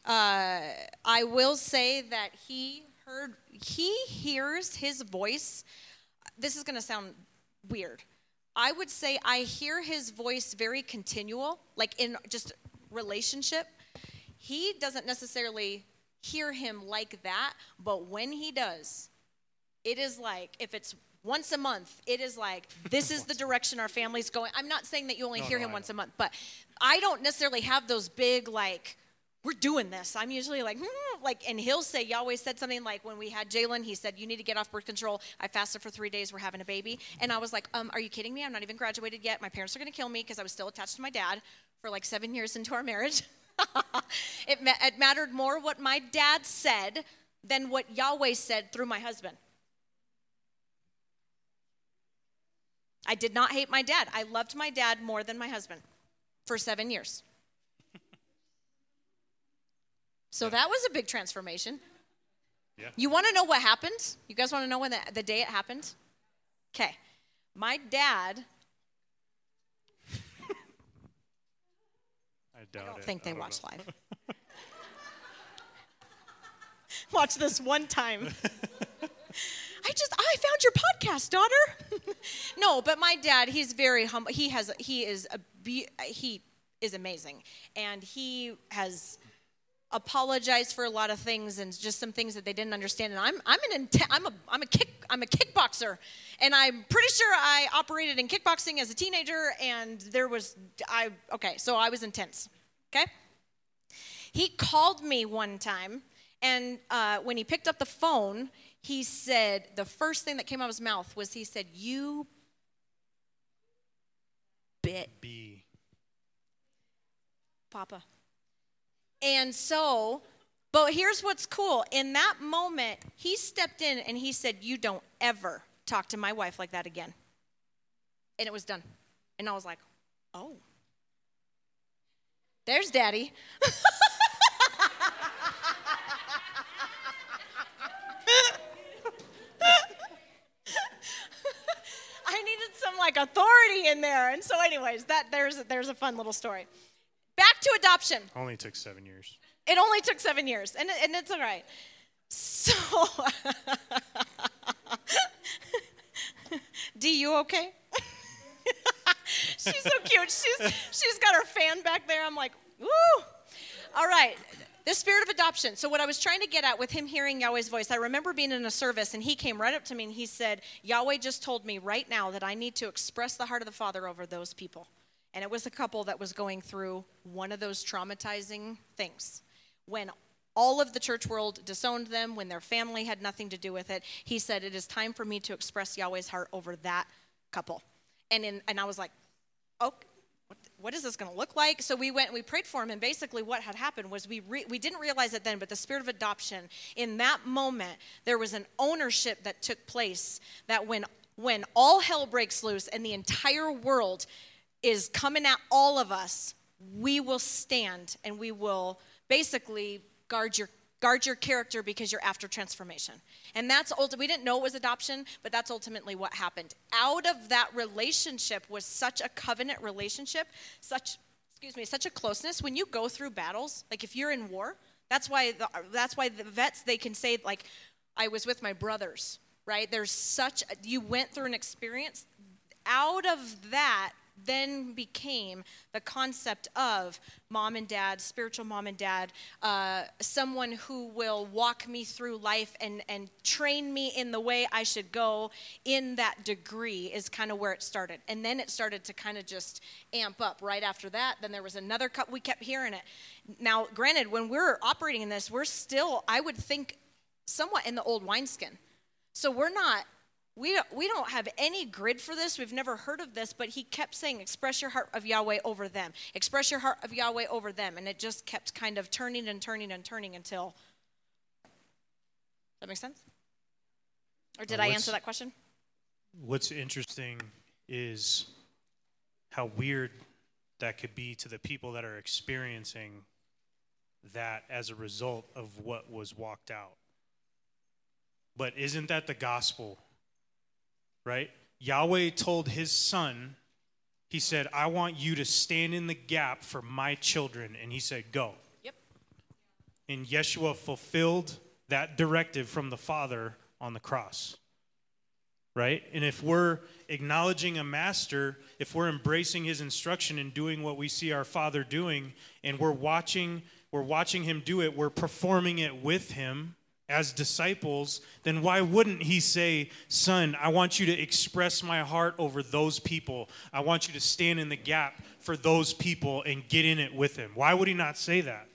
Speaker 4: uh, I will say that he heard, he hears his voice. This is going to sound weird. I would say I hear his voice very continual, like in just relationship. He doesn't necessarily hear him like that, but when he does, it is like if it's once a month, it is like this is the direction our family's going. I'm not saying that you only
Speaker 3: No,
Speaker 4: hear
Speaker 3: no,
Speaker 4: him once a month, but I don't necessarily have those big like we're doing this. I'm usually like, hmm, like, and he'll say, Yahweh said something like when we had Jalen, he said, you need to get off birth control. I fasted for three days. We're having a baby. And I was like, um, are you kidding me? I'm not even graduated yet. My parents are going to kill me because I was still attached to my dad for like seven years into our marriage. it, ma- it mattered more what my dad said than what Yahweh said through my husband. I did not hate my dad. I loved my dad more than my husband for seven years. So that was a big transformation.
Speaker 3: Yeah.
Speaker 4: You want to know what happened? You guys want to know when the, the day it happened? Okay. My dad,
Speaker 3: I doubt
Speaker 4: I don't
Speaker 3: it.
Speaker 4: think they
Speaker 3: don't
Speaker 4: watch
Speaker 3: know.
Speaker 4: live. Watch this one time. I just I found your podcast, daughter. no, but my dad, he's very humble. He has he is a he is amazing, and he has apologized for a lot of things and just some things that they didn't understand. And I'm I'm an I'm a I'm a kick I'm a kickboxer, and I'm pretty sure I operated in kickboxing as a teenager. And there was I okay, so I was intense. Okay. He called me one time, and uh, when he picked up the phone, he said, the first thing that came out of his mouth was, he said, You bit
Speaker 3: B.
Speaker 4: Papa. And so, but here's what's cool. In that moment, he stepped in and he said, You don't ever talk to my wife like that again. And it was done. And I was like, Oh. There's daddy. I needed some like authority in there. And so, anyways, that there's there's a fun little story. To adoption.
Speaker 3: Only took seven years.
Speaker 4: It only took seven years, and, and it's all right. So, D, you okay? she's so cute. She's she's got her fan back there. I'm like, woo! All right. The spirit of adoption. So, what I was trying to get at with him hearing Yahweh's voice, I remember being in a service and he came right up to me and he said, Yahweh just told me right now that I need to express the heart of the Father over those people. And it was a couple that was going through one of those traumatizing things. When all of the church world disowned them, when their family had nothing to do with it, he said, It is time for me to express Yahweh's heart over that couple. And, in, and I was like, Oh, what, is this going to look like? So we went and we prayed for him. And basically, what had happened was we, re, we didn't realize it then, but the spirit of adoption, in that moment, there was an ownership that took place that when, when all hell breaks loose and the entire world is coming at all of us, we will stand and we will basically guard your guard your character because you're after transformation. And that's ultimately we didn't know it was adoption, but that's ultimately what happened. Out of that relationship was such a covenant relationship, such excuse me, such a closeness when you go through battles, like if you're in war, that's why the, that's why the vets they can say like I was with my brothers, right? There's such you went through an experience out of that then became the concept of mom and dad, spiritual mom and dad, uh, someone who will walk me through life and, and train me in the way I should go in that degree is kind of where it started. And then it started to kind of just amp up right after that. Then there was another cut, we kept hearing it. Now, granted, when we're operating in this, we're still, I would think, somewhat in the old wineskin. So we're not we don't, we don't have any grid for this. We've never heard of this, but he kept saying, express your heart of Yahweh over them. Express your heart of Yahweh over them. And it just kept kind of turning and turning and turning until. Does that make sense? Or did
Speaker 3: Uh,
Speaker 4: I answer that question?
Speaker 3: What's interesting is how weird that could be to the people that are experiencing that as a result of what was walked out. But isn't that the gospel? Right? Yahweh told his son, he said, I want you to stand in the gap for my children. And he said, Go.
Speaker 4: Yep.
Speaker 3: And Yeshua fulfilled that directive from the Father on the cross. Right? And if we're acknowledging a master, if we're embracing his instruction and doing what we see our Father doing, and we're watching, we're watching him do it, we're performing it with him as disciples, then why wouldn't he say, Son, I want you to express my heart over those people. I want you to stand in the gap for those people and get in it with him? Why would he not say that?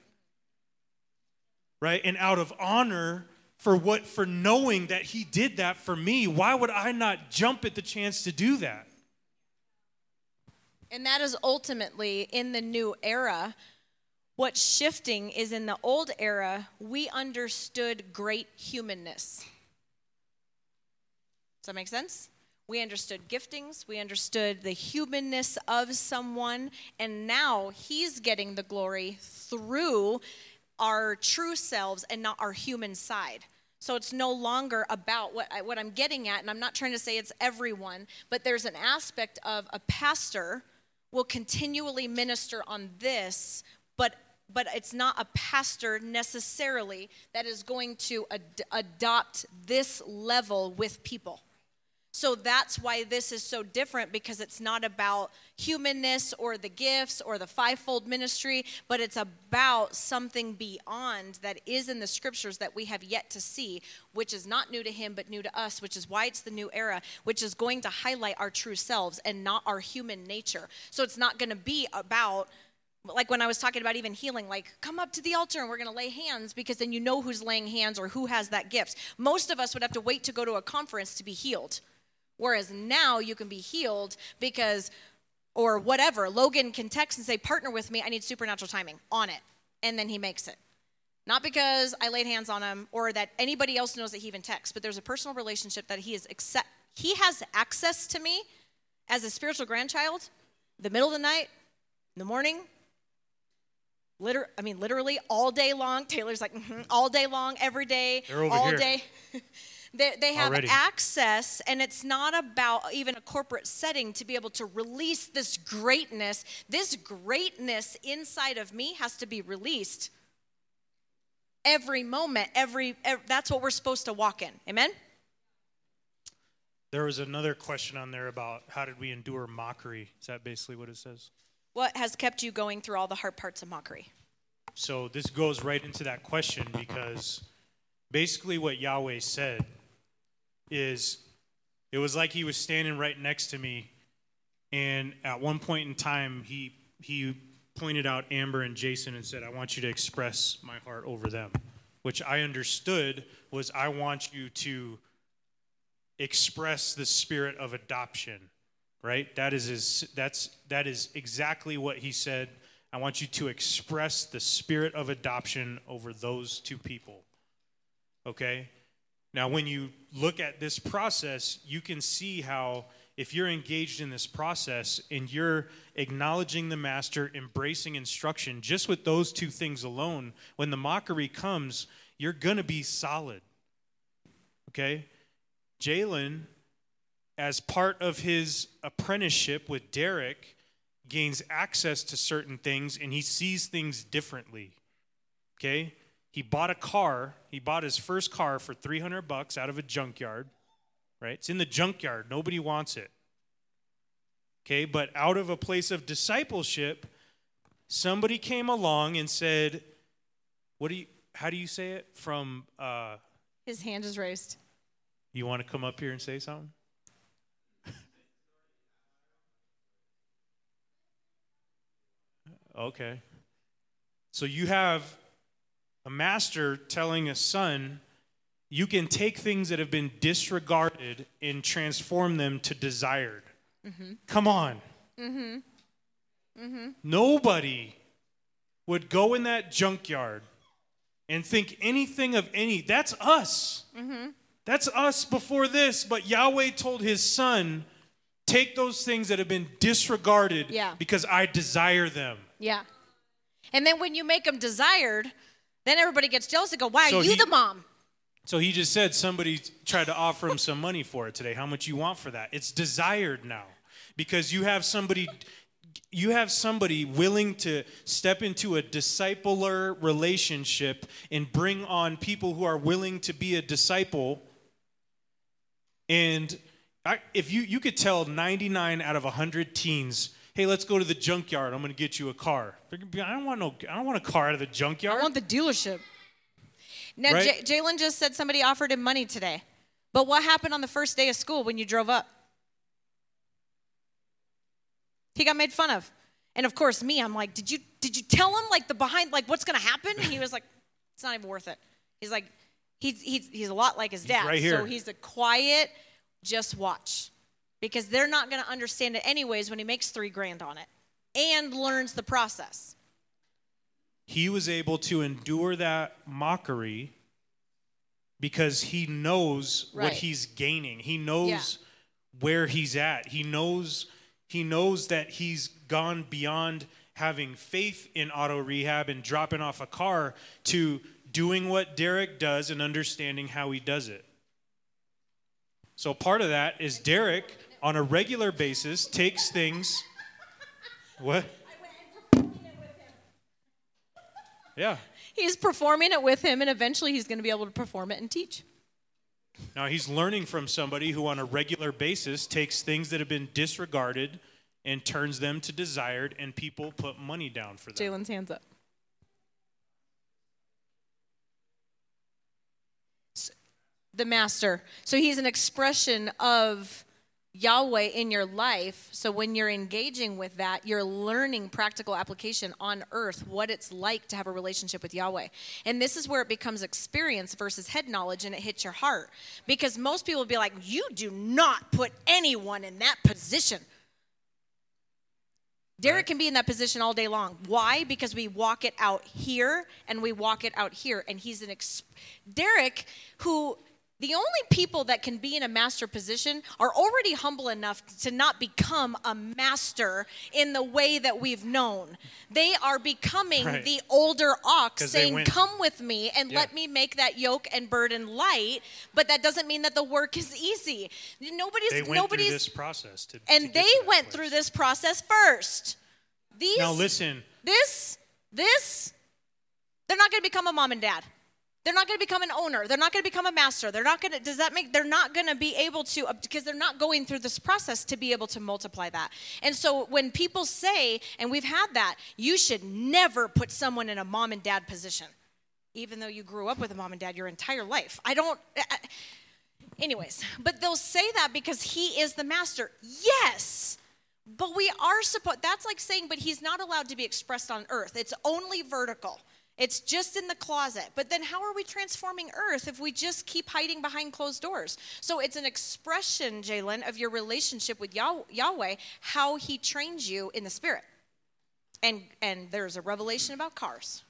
Speaker 3: Right? And out of honor for what for knowing that he did that for me, why would I not jump at the chance to do that?
Speaker 4: And that is ultimately in the new era. What's shifting is in the old era, we understood great humanness. Does that make sense? We understood giftings, we understood the humanness of someone, and now he's getting the glory through our true selves and not our human side. So it's no longer about what, I, what I'm getting at, and I'm not trying to say it's everyone, but there's an aspect of a pastor will continually minister on this, but but it's not a pastor necessarily that is going to ad- adopt this level with people. So that's why this is so different because it's not about humanness or the gifts or the fivefold ministry, but it's about something beyond that is in the scriptures that we have yet to see, which is not new to him but new to us, which is why it's the new era, which is going to highlight our true selves and not our human nature. So it's not going to be about like when I was talking about even healing, like come up to the altar and we're going to lay hands because then you know who's laying hands or who has that gift. Most of us would have to wait to go to a conference to be healed. Whereas now you can be healed because, or whatever, Logan can text and say, partner with me, I need supernatural timing on it. And then he makes it. Not because I laid hands on him or that anybody else knows that he even texts, but there's a personal relationship that he is accept, he has access to me as a spiritual grandchild, the middle of the night, in the morning, liter- I mean, literally all day long. Taylor's like, mm-hmm, all day long, every day, all
Speaker 3: here.
Speaker 4: day. they, they have
Speaker 3: Already.
Speaker 4: access, and it's not about even a corporate setting to be able to release this greatness. This greatness inside of me has to be released every moment. Every, ev that's what we're supposed to walk in. Amen.
Speaker 3: There was another question on there about how did we endure mockery? Is that basically what it says?
Speaker 4: What has kept you going through all the hard parts of mockery?
Speaker 3: So this goes right into that question because basically what Yahweh said is it was like he was standing right next to me and at one point in time he he pointed out Amber and Jason and said I want you to express my heart over them which I understood was I want you to express the spirit of adoption right that is his, that's that is exactly what he said I want you to express the spirit of adoption over those two people Okay? Now, when you look at this process, you can see how if you're engaged in this process and you're acknowledging the master, embracing instruction, just with those two things alone, when the mockery comes, you're going to be solid. Okay? Jalen, as part of his apprenticeship with Derek, gains access to certain things and he sees things differently. Okay? He bought a car. He bought his first car for 300 bucks out of a junkyard. Right? It's in the junkyard. Nobody wants it. Okay, but out of a place of discipleship, somebody came along and said, "What do you? How do you say it? From uh,
Speaker 4: His hand is raised.
Speaker 3: you want to come up here and say something? Okay. So you have a master telling a son, you can take things that have been disregarded and transform them to desired. Mm-hmm. Come on. Mm-hmm. Mm-hmm. Nobody would go in that junkyard and think anything of any. That's us. That's us before this. But Yahweh told his son, take those things that have been disregarded
Speaker 4: Yeah.
Speaker 3: because I desire them.
Speaker 4: Yeah. And then when you make them desired, then everybody gets jealous and go, Why are you
Speaker 3: he-
Speaker 4: the mom?
Speaker 3: So he just said somebody tried to offer him some money for it today. How much you want for that? It's desired now because you have somebody you have somebody willing to step into a discipler relationship and bring on people who are willing to be a disciple and I, if you you could tell 99 out of 100 teens hey let's go to the junkyard i'm going to get you a car be, i don't want no i don't want a car out of the junkyard
Speaker 4: I want the dealership. Now,
Speaker 3: Right?
Speaker 4: J- Jalen just said somebody offered him money today. But what happened on the first day of school when you drove up? He got made fun of. And of course, me, I'm like, did you did you tell him like the behind like what's gonna happen? And he was like, it's not even worth it. He's like, he's he's he's a lot like his dad.
Speaker 3: right here.
Speaker 4: So he's a quiet, just watch. Because they're not gonna understand it anyways when he makes three grand on it and learns the process.
Speaker 3: he was able to endure that mockery because he knows
Speaker 4: Right.
Speaker 3: what he's gaining. He knows where he's at. He knows he knows that he's gone beyond having faith in auto rehab and dropping off a car to doing what Derek does and understanding how he does it. So part of that is Derek on a regular basis takes things what? Yeah.
Speaker 4: He's performing it with him, and eventually he's going to be able to perform it and teach.
Speaker 3: Now he's learning from somebody who, on a regular basis, takes things that have been disregarded and turns them to desired, and people put money down for them.
Speaker 4: Jalen's hands up. The master. So he's an expression of Yahweh in your life. So when you're engaging with that, you're learning practical application on earth, what it's like to have a relationship with Yahweh. And this is where it becomes experience versus head knowledge and it hits your heart. Because most people will be like, You do not put anyone in that position. Derek can be in that position all day long. Why? Because we walk it out here and we walk it out here. And he's an ex- Derek, who the only people that can be in a master position are already humble enough to not become a master in the way that we've known. They are becoming
Speaker 3: Right.
Speaker 4: the older ox saying, Come with me and
Speaker 3: Yeah.
Speaker 4: let me make that yoke and burden light. But that doesn't mean that the work is easy. Nobody's
Speaker 3: They went
Speaker 4: nobody's
Speaker 3: through this process to, to
Speaker 4: and
Speaker 3: get
Speaker 4: they
Speaker 3: to
Speaker 4: went
Speaker 3: place.
Speaker 4: through this process first. These
Speaker 3: Now listen,
Speaker 4: this this they're not going to become a mom and dad. They're not going to become an owner. They're not going to become a master. They're not going to does that make they're not going to be able to because they're not going through this process to be able to multiply that. And so when people say and we've had that, you should never put someone in a mom and dad position even though you grew up with a mom and dad your entire life. I don't I- Anyways, but they'll say that because he is the master. Yes. But we are supposed, that's like saying, but he's not allowed to be expressed on earth. It's only vertical. It's just in the closet. But then how are we transforming earth if we just keep hiding behind closed doors? So it's an expression, Jalen, of your relationship with Yah- Yahweh, how he trains you in the spirit. And, and there's a revelation about cars.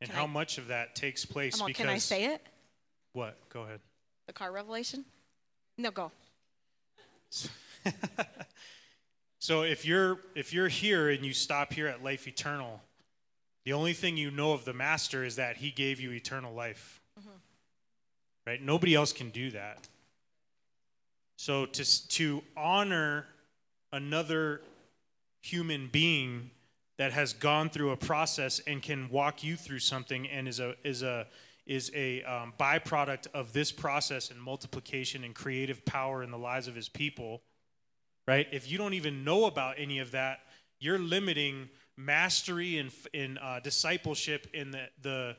Speaker 3: and
Speaker 4: Can
Speaker 3: how
Speaker 4: I-
Speaker 3: much of that takes place
Speaker 4: on,
Speaker 3: because
Speaker 4: can I say it?
Speaker 3: what? Go ahead.
Speaker 4: The car revelation? No, go.
Speaker 3: So if you're if you're here and you stop here at life eternal, the only thing you know of the master is that he gave you eternal life. Right? Nobody else can do that. So to to honor another human being that has gone through a process and can walk you through something and is a is a is a um, byproduct of this process and multiplication and creative power in the lives of his people right? If you don't even know about any of that, you're limiting mastery and in uh, discipleship in the, the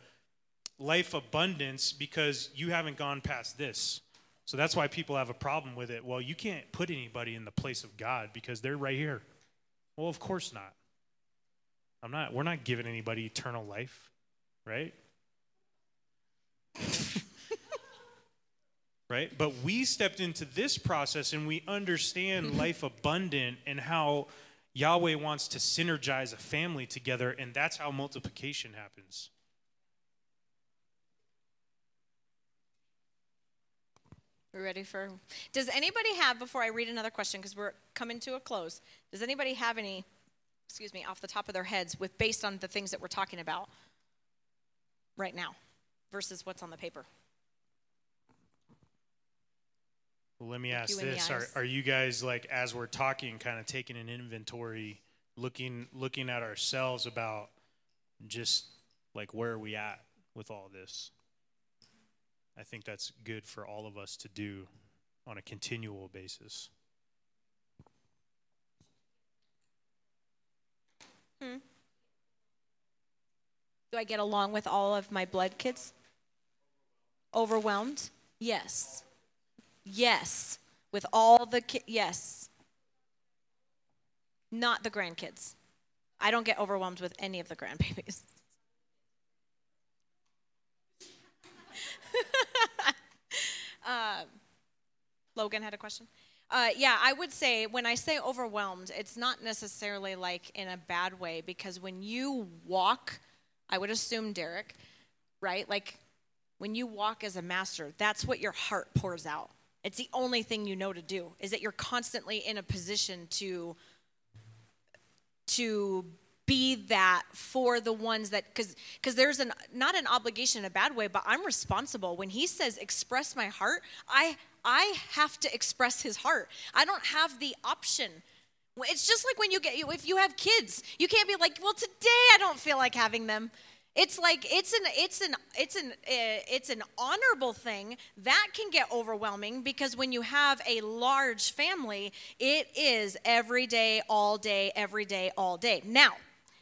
Speaker 3: life abundance because you haven't gone past this. So that's why people have a problem with it. Well, you can't put anybody in the place of God because they're right here. Well, of course not. I'm not. We're not giving anybody eternal life, right? right? But we stepped into this process and we understand life abundant and how Yahweh wants to synergize a family together, and that's how multiplication happens.
Speaker 4: We're ready for? Does anybody have before I read another question because we're coming to a close? Does anybody have any, excuse me, off the top of their heads with based on the things that we're talking about right now versus what's on the paper?
Speaker 3: Well, let me ask
Speaker 4: you in the
Speaker 3: this: Are are you guys like, as we're talking, kind of taking an inventory, looking looking at ourselves about just like where are we at with all this? I think that's good for all of us to do on a continual basis. Hmm.
Speaker 4: Do I get along with all of my blood kids? Overwhelmed? Yes. Yes. With all the ki- yes. Not the grandkids. I don't get overwhelmed with any of the grandbabies. Um, Logan had a question. Uh, yeah, I would say when I say overwhelmed, it's not necessarily like in a bad way because when you walk, I would assume Derek, right? Like when you walk as a master, that's what your heart pours out. It's the only thing you know to do is that you're constantly in a position to to be that for the ones that because because there's an not an obligation in a bad way but i'm responsible. When he says express my heart i i have to express his heart. I don't have the option. It's just like when you get if you have kids you can't be like well today i don't feel like having them it's like it's an it's an it's an uh, it's an honorable thing that can get overwhelming because when you have a large family it is every day all day every day all day. Now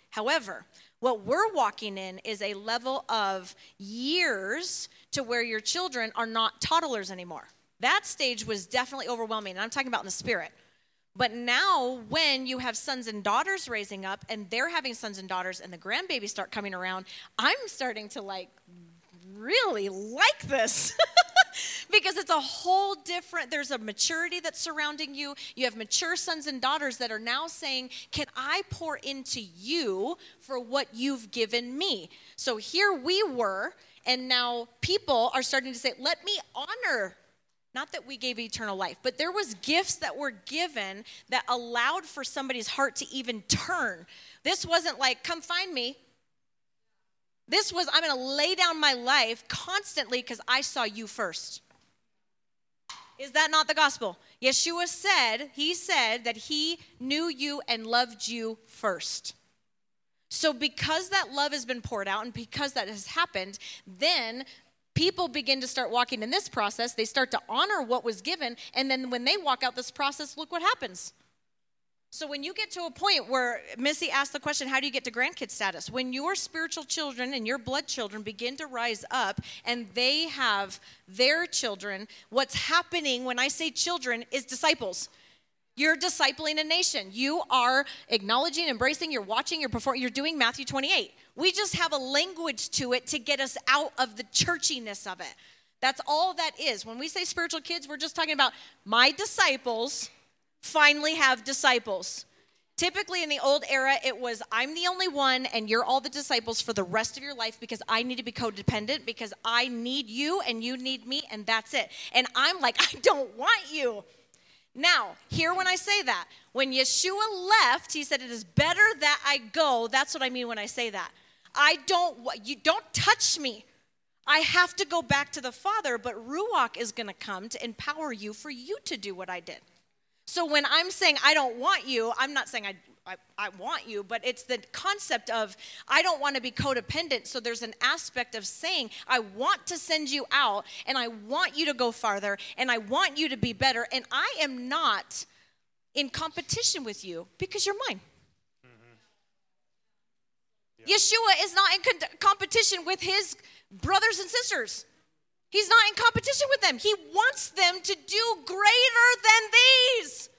Speaker 4: however what we're walking in is a level of years to where your children are not toddlers anymore. That stage was definitely overwhelming and i'm talking about in the spirit but now, when you have sons and daughters raising up and they're having sons and daughters and the grandbabies start coming around, I'm starting to like really like this. because it's a whole different there's a maturity that's surrounding you you have mature sons and daughters that are now saying can i pour into you for what you've given me so here we were and now people are starting to say let me honor not that we gave eternal life but there was gifts that were given that allowed for somebody's heart to even turn. This wasn't like come find me. This was i'm going to lay down my life constantly because i saw you first. Is that not the gospel? Yeshua said he said that he knew you and loved you first. So because that love has been poured out and because that has happened then people begin to start walking in this process. They start to honor what was given. And then when they walk out this process, look what happens. So when you get to a point where Missy asked the question, how do you get to grandkid status? When your spiritual children and your blood children begin to rise up and they have their children, what's happening when I say children is disciples. You're discipling a nation. You are acknowledging, embracing, you're watching, you're performing, you're doing Matthew 28. We just have a language to it to get us out of the churchiness of it. That's all that is. When we say spiritual kids, we're just talking about my disciples finally have disciples. Typically in the old era, it was I'm the only one and you're all the disciples for the rest of your life because I need to be codependent because I need you and you need me and that's it. And I'm like, I don't want you. Now, hear when I say that. When Yeshua left, he said, It is better that I go. That's what I mean when I say that. I don't, you don't touch me. I have to go back to the Father, but Ruach is going to come to empower you for you to do what I did. So when I'm saying I don't want you, I'm not saying I, I, I want you, but it's the concept of I don't want to be codependent. So there's an aspect of saying I want to send you out and I want you to go farther and I want you to be better. And I am not in competition with you because you're mine. Yeshua is not in con- competition with his brothers and sisters. He's not in competition with them. He wants them to do greater than these.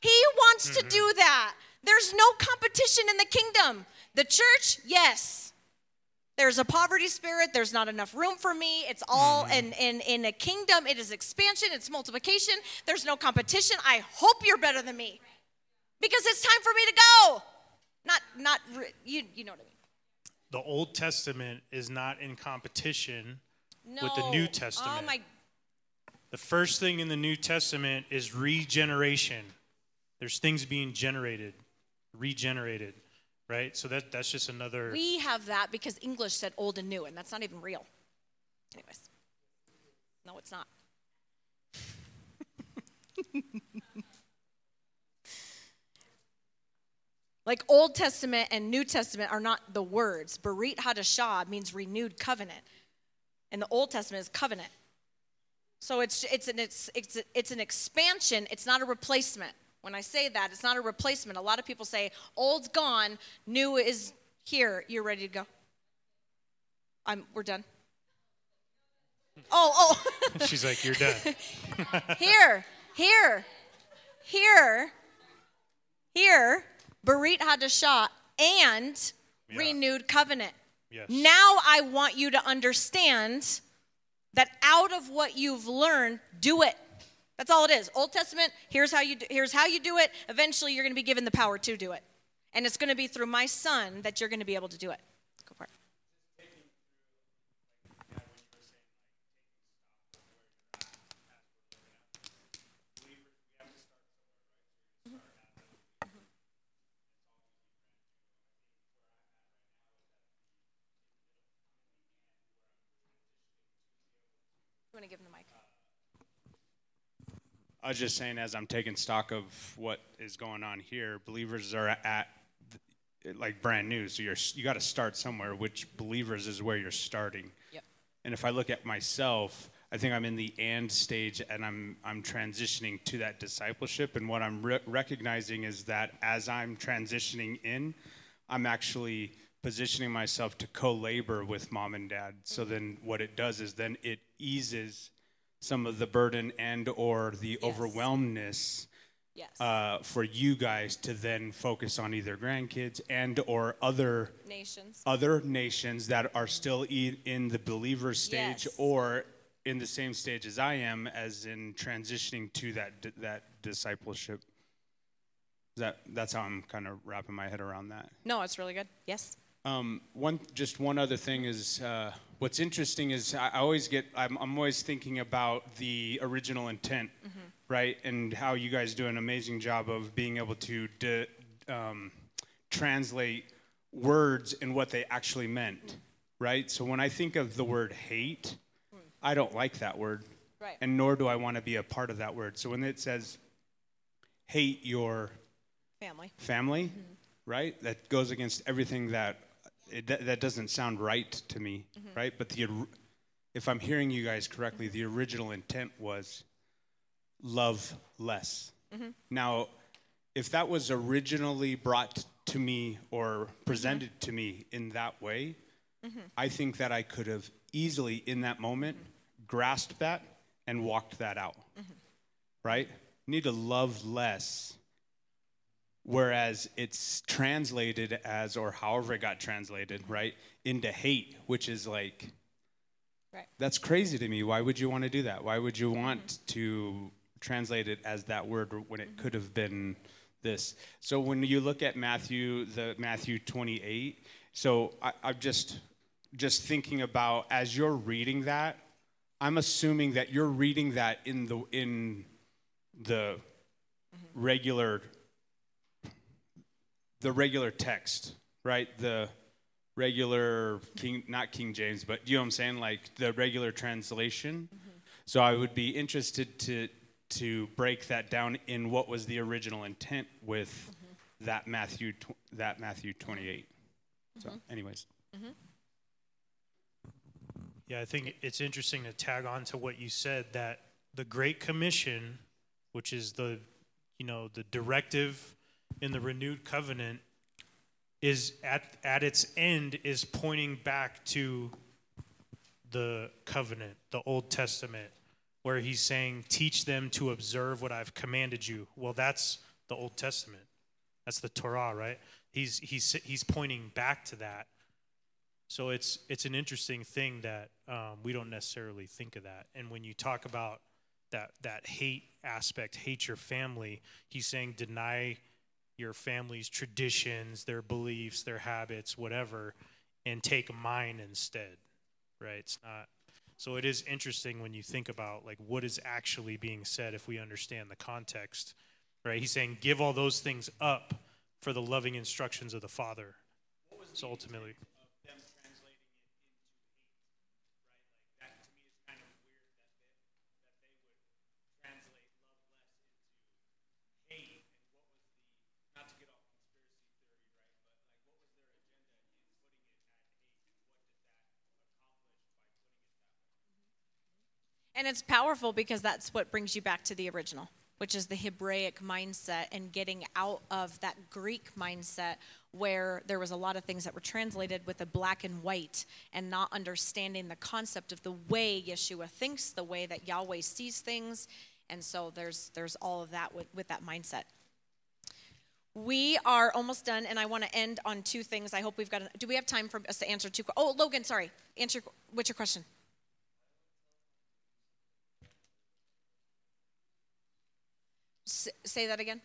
Speaker 4: He wants to do mm-hmm. that. There's no competition in the kingdom. The church, yes. There's a poverty spirit. There's not enough room for me. It's all mm-hmm. in, in, in a kingdom. It is expansion, it's multiplication. There's no competition. I hope you're better than me because it's time for me to go. Not, not, you, you know what I mean.
Speaker 3: The Old Testament is not in competition
Speaker 4: No.
Speaker 3: with the New oh Testament.
Speaker 4: Oh my
Speaker 3: The first thing in the New Testament is regeneration. There's things being generated, regenerated, right? So that that's just another.
Speaker 4: We have that because English said old and new, and that's not even real. Anyways, no, it's not. like Old Testament and New Testament are not the words. Berit Hadashah means renewed covenant. And the Old Testament is covenant. So it's, it's, an, it's, it's, it's an expansion, it's not a replacement. When I say that, it's not a replacement. A lot of people say, old's gone, new is here. You're ready to go. I'm, we're done. Oh,
Speaker 3: oh. She's like, you're done.
Speaker 4: here, here, here, here, Berit Hadashah and
Speaker 3: Yeah.
Speaker 4: renewed covenant.
Speaker 3: Yes.
Speaker 4: Now I want you to understand that out of what you've learned, do it. That's all it is. Old Testament, here's how you do, here's how you do it. Eventually you're going to be given the power to do it. And it's going to be through my son that you're going to be able to do it. It. You want to give him the mic?
Speaker 6: I was just saying, as I'm taking stock of what is going on here, believers are at like brand new. So you're you got to start somewhere. Which believers is where you're starting.
Speaker 4: Yep.
Speaker 6: And if I look at myself, I think I'm in the and stage, and I'm I'm transitioning to that discipleship. And what I'm re- recognizing is that as I'm transitioning in, I'm actually positioning myself to co-labor with mom and dad. So then, what it does is then it eases some of the burden and or the overwhelmness
Speaker 4: Yes.
Speaker 6: uh, for you guys to then focus on either grandkids and or other
Speaker 4: Nations.
Speaker 6: other nations that are still e- in the believer stage
Speaker 4: Yes.
Speaker 6: or in the same stage as I am, as in transitioning to that di- that discipleship. That that's how I'm kind of wrapping my head around that.
Speaker 4: No, it's really good. Yes.
Speaker 6: Um, one, just one other thing is, uh, what's interesting is I, I always get, I'm, I'm always thinking about the original intent, right? And how you guys do an amazing job of being able to de, um, translate words and what they actually meant, right? So when I think of the word hate, I don't like that word,
Speaker 4: Right.
Speaker 6: and nor do I want to be a part of that word. So when it says hate your
Speaker 4: Family.
Speaker 6: family, right? That goes against everything that it, that that doesn't sound right to me, mm-hmm. right? But the if I'm hearing you guys correctly, the mm-hmm. original intent was love less. Mm-hmm. Now, if that was originally brought to me or presented to me in that way, I think that I could have easily in that moment grasped that and walked that out. Right? Need to love less whereas it's translated as or however it got translated right into hate which is like
Speaker 4: Right.
Speaker 6: that's crazy to me. Why would you want to do that? Why would you want to translate it as that word when it could have been this? So when you look at matthew the matthew 28 so I, i'm just just thinking about as you're reading that i'm assuming that you're reading that in the in the mm-hmm. regular the regular text, right? The regular King, not King James, but you know what I'm saying, like the regular translation. Mm-hmm. So I would be interested to to break that down in what was the original intent with mm-hmm. that Matthew tw- that Matthew 28. So, mm-hmm. anyways,
Speaker 3: Yeah, I think it's interesting to tag on to what you said that the Great Commission, which is the, you know, the directive in the renewed covenant, is at at its end is pointing back to the covenant, the Old Testament, where he's saying, "Teach them to observe what I've commanded you." Well, that's the Old Testament. That's the Torah, right? He's he's he's pointing back to that. So it's it's an interesting thing that um, we don't necessarily think of that. And when you talk about that that hate aspect, hate your family, he's saying deny your family's traditions, their beliefs, their habits, whatever, and take mine instead. Right? It's not. So it is interesting when you think about like what is actually being said if we understand the context. Right? He's saying give all those things up for the loving instructions of the Father. So ultimately.
Speaker 4: And it's powerful because that's what brings you back to the original, which is the Hebraic mindset and getting out of that Greek mindset where there was a lot of things that were translated with a black and white and not understanding the concept of the way Yeshua thinks, the way that Yahweh sees things. And so there's there's all of that with, with that mindset. We are almost done, and I want to end on two things. I hope we've got. Do we have time for us to answer two? Oh, Logan, sorry. Answer. What's your question? S- say that again.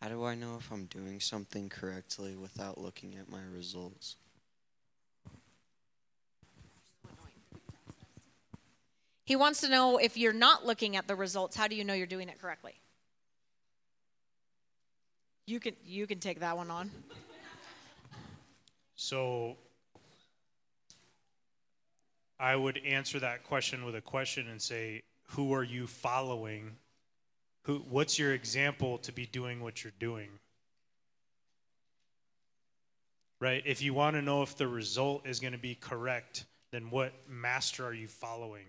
Speaker 7: How do I know if I'm doing something correctly without looking at my results?
Speaker 4: He wants to know if you're not looking at the results, how do you know you're doing it correctly? You can you can take that one on.
Speaker 3: So I would answer that question with a question and say, who are you following? Who what's your example to be doing what you're doing? Right? If you want to know if the result is going to be correct, then what master are you following?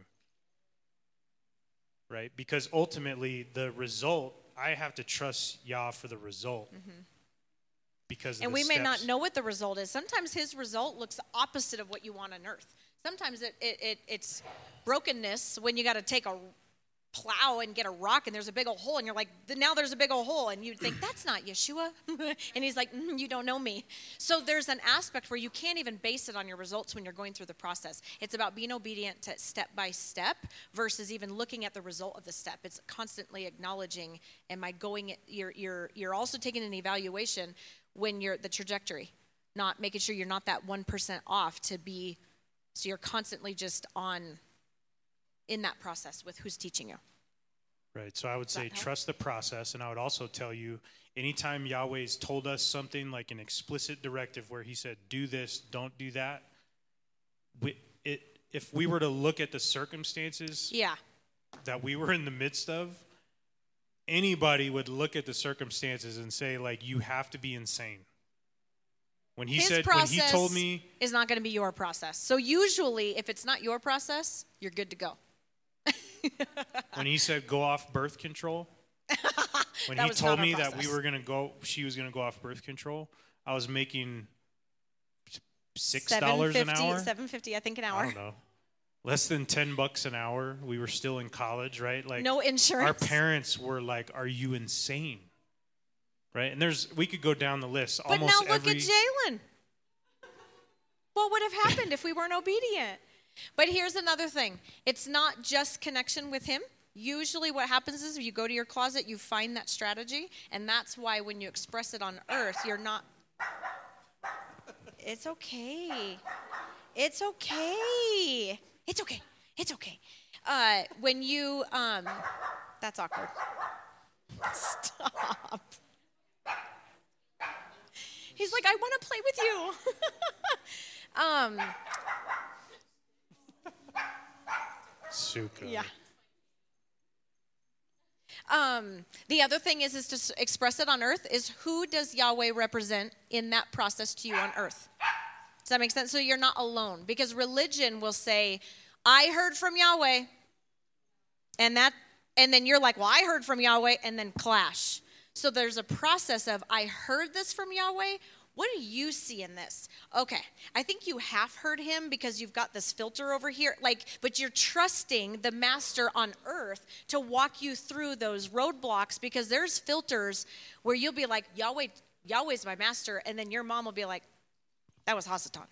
Speaker 3: Right? Because ultimately the result, I have to trust Yah for the result. Mm-hmm. Because
Speaker 4: And we may not know what the result is. Sometimes his result looks opposite of what you want on earth. Sometimes it, it, it it's brokenness when you got to take a plow and get a rock and there's a big old hole and you're like now there's a big old hole. And you think that's not yeshua. And he's like "Mm, you don't know me. So there's an aspect where you can't even base it on your results when you're going through the process. It's about being obedient to step by step versus even looking at the result of the step. It's constantly acknowledging am i going you're you're you're also taking an evaluation when you're the trajectory not making sure you're not that 1% off to be so you're constantly just on in that process with who's teaching you
Speaker 3: Right. So I would say trust the process. And I would also tell you anytime Yahweh's told us something like an explicit directive where he said, do this, don't do that, we, it, if we were to look at the circumstances
Speaker 4: yeah
Speaker 3: that we were in the midst of, anybody would look at the circumstances and say, like, you have to be insane. When he
Speaker 4: his
Speaker 3: said, when
Speaker 4: process
Speaker 3: he told me,
Speaker 4: is not going to be your process so usually if it's not your process you're good to go
Speaker 3: when he said go off birth control, when
Speaker 4: That
Speaker 3: he
Speaker 4: was
Speaker 3: told
Speaker 4: our
Speaker 3: me that we
Speaker 4: process.
Speaker 3: were gonna go, she was gonna go off birth control. I was making six dollars an
Speaker 4: 750
Speaker 3: hour.
Speaker 4: 750 i think an
Speaker 3: I
Speaker 4: hour
Speaker 3: don't know, less than ten bucks an hour. We were still in college, right? Like
Speaker 4: no insurance
Speaker 3: our parents were like, "Are you insane?" Right? And there's we could go down the list.
Speaker 4: but
Speaker 3: Almost
Speaker 4: now look
Speaker 3: every
Speaker 4: at jalen. What would have happened if we weren't obedient? But here's another thing. It's not just connection with him. Usually what happens is you go to your closet you find that strategy and that's why when you express it on earth you're not it's okay. It's okay. It's okay. It's okay. Uh, when you um, that's awkward. Stop he's like i want to play with you. Um,
Speaker 3: Suka.
Speaker 4: yeah. Um, the other thing is is to express it on earth is who does yahweh represent in that process to you on earth? Does that make sense? So you're not alone because religion will say i heard from yahweh and that and then you're like well i heard from yahweh and then clash so there's a process of i heard this from yahweh. What do you see in this? Okay i think you half heard him because you've got this filter over here. Like but you're trusting the master on earth to walk you through those roadblocks because there's filters where you'll be like yahweh yahweh's my master. And then your mom will be like that was Hasatan.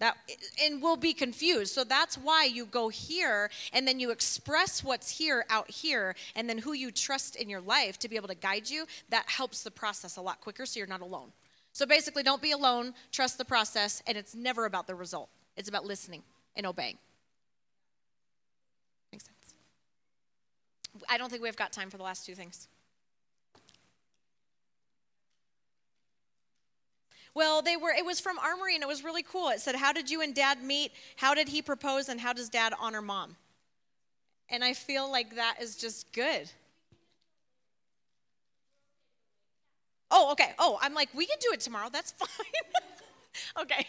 Speaker 4: That and we'll be confused. So that's why you go here and then you express what's here out here and then who you trust in your life to be able to guide you. That helps the process a lot quicker so you're not alone. So basically don't be alone, trust the process and it's never about the result. It's about listening and obeying. Makes sense. I don't think we've got time for the last two things. Well, they were it was from Armory and it was really cool. It said, "How did you and dad meet? How did he propose and how does dad honor mom?" And I feel like that is just good. Oh, okay. Oh, I'm like, we can do it tomorrow. That's fine. okay.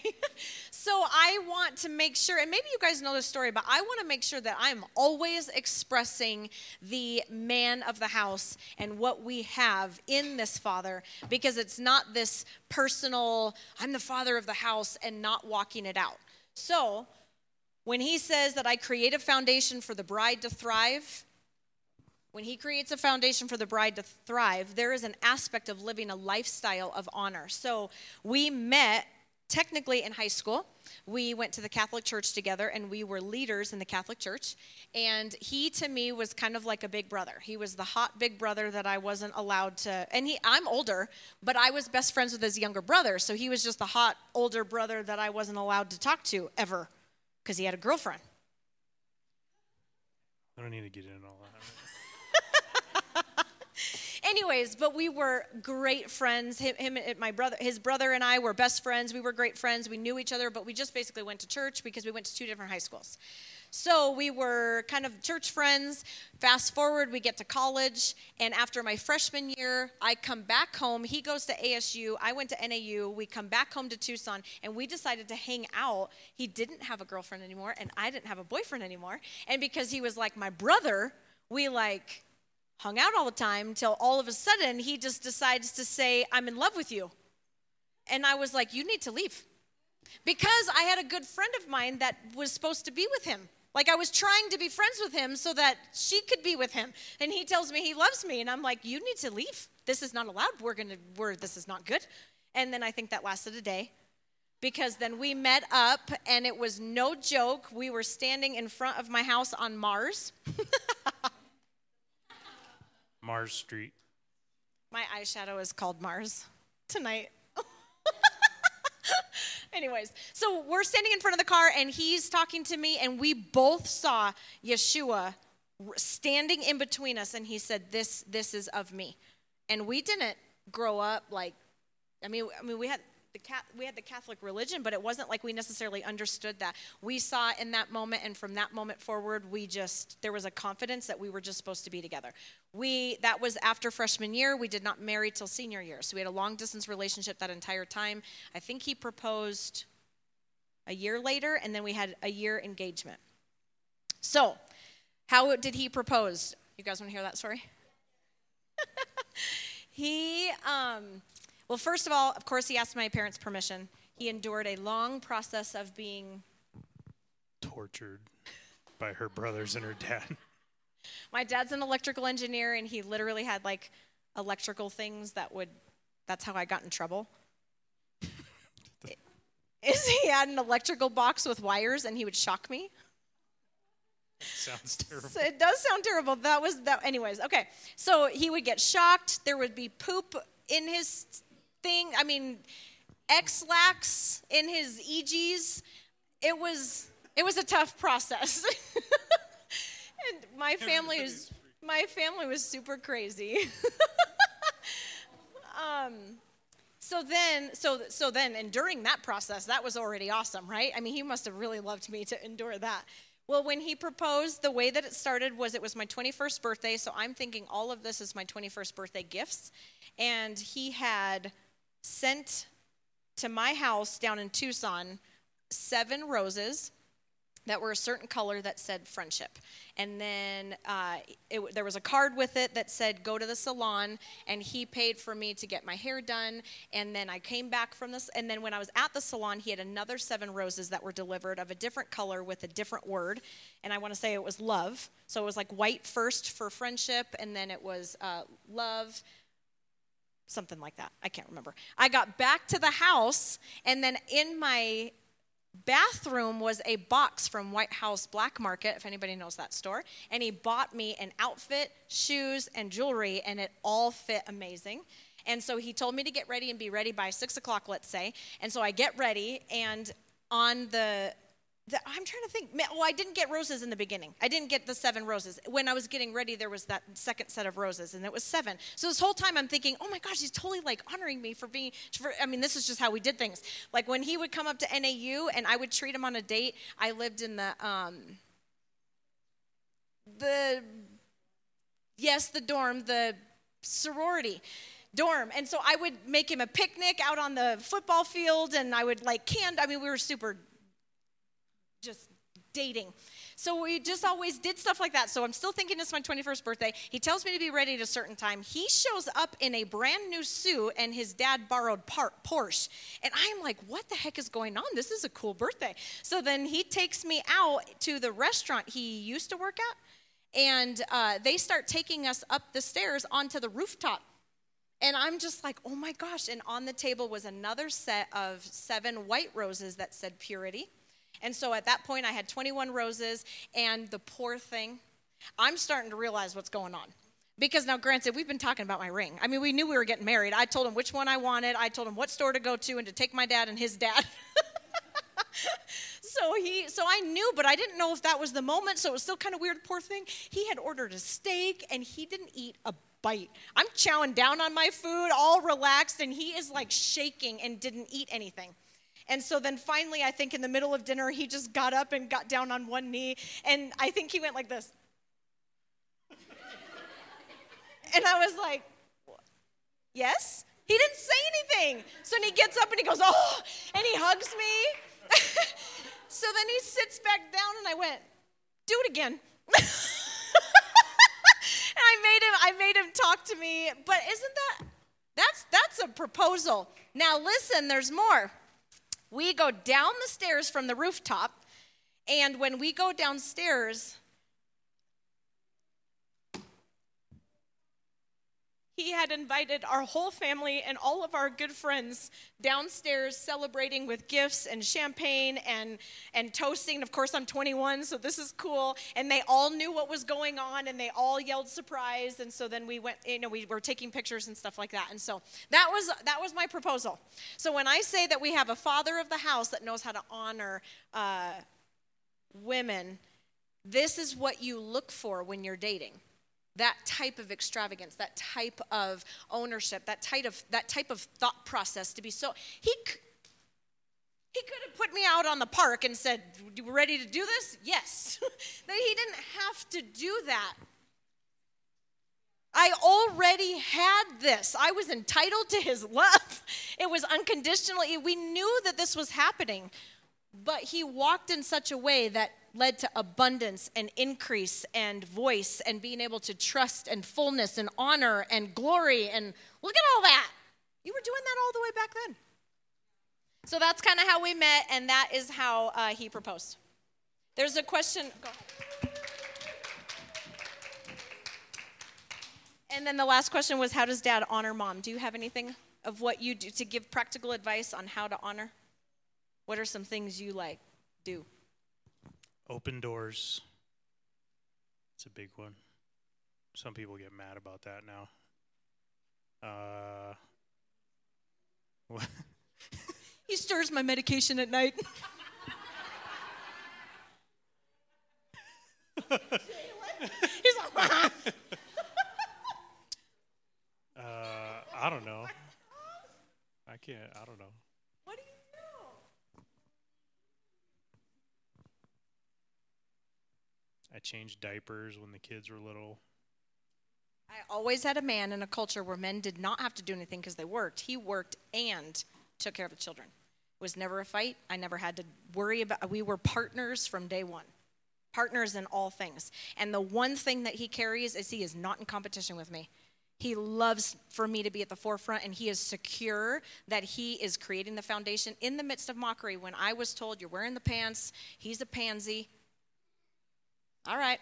Speaker 4: So I want to make sure, and maybe you guys know this story, but I want to make sure that I'm always expressing the man of the house and what we have in this father because it's not this personal, I'm the father of the house and not walking it out. So when he says that I create a foundation for the bride to thrive, when he creates a foundation for the bride to thrive, there is an aspect of living a lifestyle of honor. So we met technically in high school. We went to the Catholic Church together and we were leaders in the Catholic Church. And he to me was kind of like a big brother. He was the hot big brother that I wasn't allowed to and he I'm older, but I was best friends with his younger brother. So he was just the hot older brother that I wasn't allowed to talk to ever because he had a girlfriend.
Speaker 3: I don't need to get into all that.
Speaker 4: Anyways but we were great friends. Him, him my brother his brother and i were best friends. We were great friends. We knew each other but we just basically went to church because we went to two different high schools. So we were kind of church friends. Fast forward we get to college and after my freshman year i come back home. He goes to asu i went to nau we come back home to tucson and we decided to hang out. He didn't have a girlfriend anymore and i didn't have a boyfriend anymore. And because he was like my brother we like hung out all the time until all of a sudden he just decides to say, I'm in love with you. And I was like, You need to leave. Because I had a good friend of mine that was supposed to be with him. Like I was trying to be friends with him so that she could be with him. And he tells me he loves me. And I'm like, You need to leave. This is not allowed. We're going to, we're, this is not good. And then I think that lasted a day because then we met up and it was no joke. We were standing in front of my house on Mars.
Speaker 3: Mars Street.
Speaker 4: My eyeshadow is called Mars tonight. Anyways, so we're standing in front of the car and he's talking to me, and we both saw Yeshua standing in between us, and he said, This, this is of me. And we didn't grow up like, I mean, I mean, we had the we had the Catholic religion, but it wasn't like we necessarily understood that. We saw in that moment, and from that moment forward, we just there was a confidence that we were just supposed to be together. We that was after freshman year. We did not marry till senior year, so we had a long distance relationship that entire time. I think he proposed a year later, and then we had a year engagement. So, how did he propose? You guys want to hear that story? he um, well, first of all, of course, he asked my parents' permission. He endured a long process of being
Speaker 3: tortured by her brothers and her dad.
Speaker 4: My dad's an electrical engineer, and he literally had like electrical things that would, that's how I got in trouble. Is he had an electrical box with wires and he would shock me?
Speaker 3: Sounds terrible.
Speaker 4: So it does sound terrible. That was that. Anyways, okay. So he would get shocked. There would be poop in his thing. I mean, Ex-Lax in his EGs. It was it was a tough process. and my family was my family was super crazy. um, so then so so then and during that process that was already awesome right i mean he must have really loved me to endure that well when he proposed the way that it started was it was my 21st birthday so i'm thinking all of this is my 21st birthday gifts and he had sent to my house down in Tucson seven roses that were a certain color that said friendship. And then uh, it, there was a card with it that said, go to the salon. And he paid for me to get my hair done. And then I came back from this. And then when I was at the salon, he had another seven roses that were delivered of a different color with a different word. And I want to say it was love. So it was like white first for friendship, and then it was uh, love something like that. I can't remember. I got back to the house, and then in my bathroom was a box from White House Black Market, if anybody knows that store. And he bought me an outfit, shoes, and jewelry, and it all fit amazing. And so he told me to get ready and be ready by six o'clock, let's say. And so I get ready, and on the I'm trying to think. Well, I didn't get roses in the beginning. I didn't get the seven roses. When I was getting ready, there was that second set of roses, and it was seven. So this whole time, I'm thinking, oh my gosh, he's totally like honoring me for being. For, I mean, this is just how we did things. Like when he would come up to NAU, and I would treat him on a date. I lived in the um, the yes, the dorm, the sorority dorm. And so I would make him a picnic out on the football field and I would like can I mean we were super just dating. So we just always did stuff like that. So I'm still thinking it's my 21st birthday. He tells me to be ready at a certain time. He shows up in a brand new suit and his dad borrowed par- Porsche. And I'm like, what the heck is going on? This is a cool birthday. So then he takes me out to the restaurant he used to work at. And uh, they start taking us up the stairs onto the rooftop. And I'm just like, oh my gosh. And on the table was another set of seven white roses that said purity. And so at that point, I had 21 roses, and the poor thing, I'm starting to realize what's going on. Because now, granted, we've been talking about my ring. I mean, we knew we were getting married. I told him which one I wanted, I told him what store to go to, and to take my dad and his dad. so he so i knew but i didn't know if that was the moment so it was still kind of weird poor thing he had ordered a steak and he didn't eat a bite i'm chowing down on my food all relaxed and he is like shaking and didn't eat anything and so then finally, I think in the middle of dinner, he just got up and got down on one knee. And I think he went like this. and I was like, Yes? He didn't say anything. So then he gets up and he goes, Oh, and he hugs me. so then he sits back down and I went, Do it again. and I made him I made him talk to me. But isn't that that's that's a proposal. Now listen, there's more. We go down the stairs from the rooftop, and when we go downstairs, he had invited our whole family and all of our good friends downstairs celebrating with gifts and champagne and, and toasting. Of course, I'm 21, so this is cool. And they all knew what was going on and they all yelled surprise. And so then we went, you know, we were taking pictures and stuff like that. And so that was, that was my proposal. So when I say that we have a father of the house that knows how to honor uh, women, this is what you look for when you're dating that type of extravagance that type of ownership that type of that type of thought process to be so he he could have put me out on the park and said you ready to do this yes he didn't have to do that I already had this. I was entitled to his love. It was unconditionally. We knew that this was happening, but he walked in such a way that led to abundance and increase and voice and being able to trust and fullness and honor and glory and look at all that. You were doing that all the way back then. So that's kind of how we met, and that is how uh, he proposed. There's a question. And then the last question was How does dad honor mom? Do you have anything of what you do to give practical advice on how to honor? What are some things you like do?
Speaker 3: Open doors. It's a big one. Some people get mad about that now. Uh,
Speaker 4: what? he stirs my medication at night. He's
Speaker 3: like, uh, I don't know. I can't. I don't know. I changed diapers when the kids were little.
Speaker 4: I always had a man in a culture where men did not have to do anything because they worked. He worked and took care of the children. It was never a fight. I never had to worry about we were partners from day 1. Partners in all things. And the one thing that he carries is he is not in competition with me. He loves for me to be at the forefront, and he is secure that he is creating the foundation in the midst of mockery. When I was told, You're wearing the pants, he's a pansy, all right.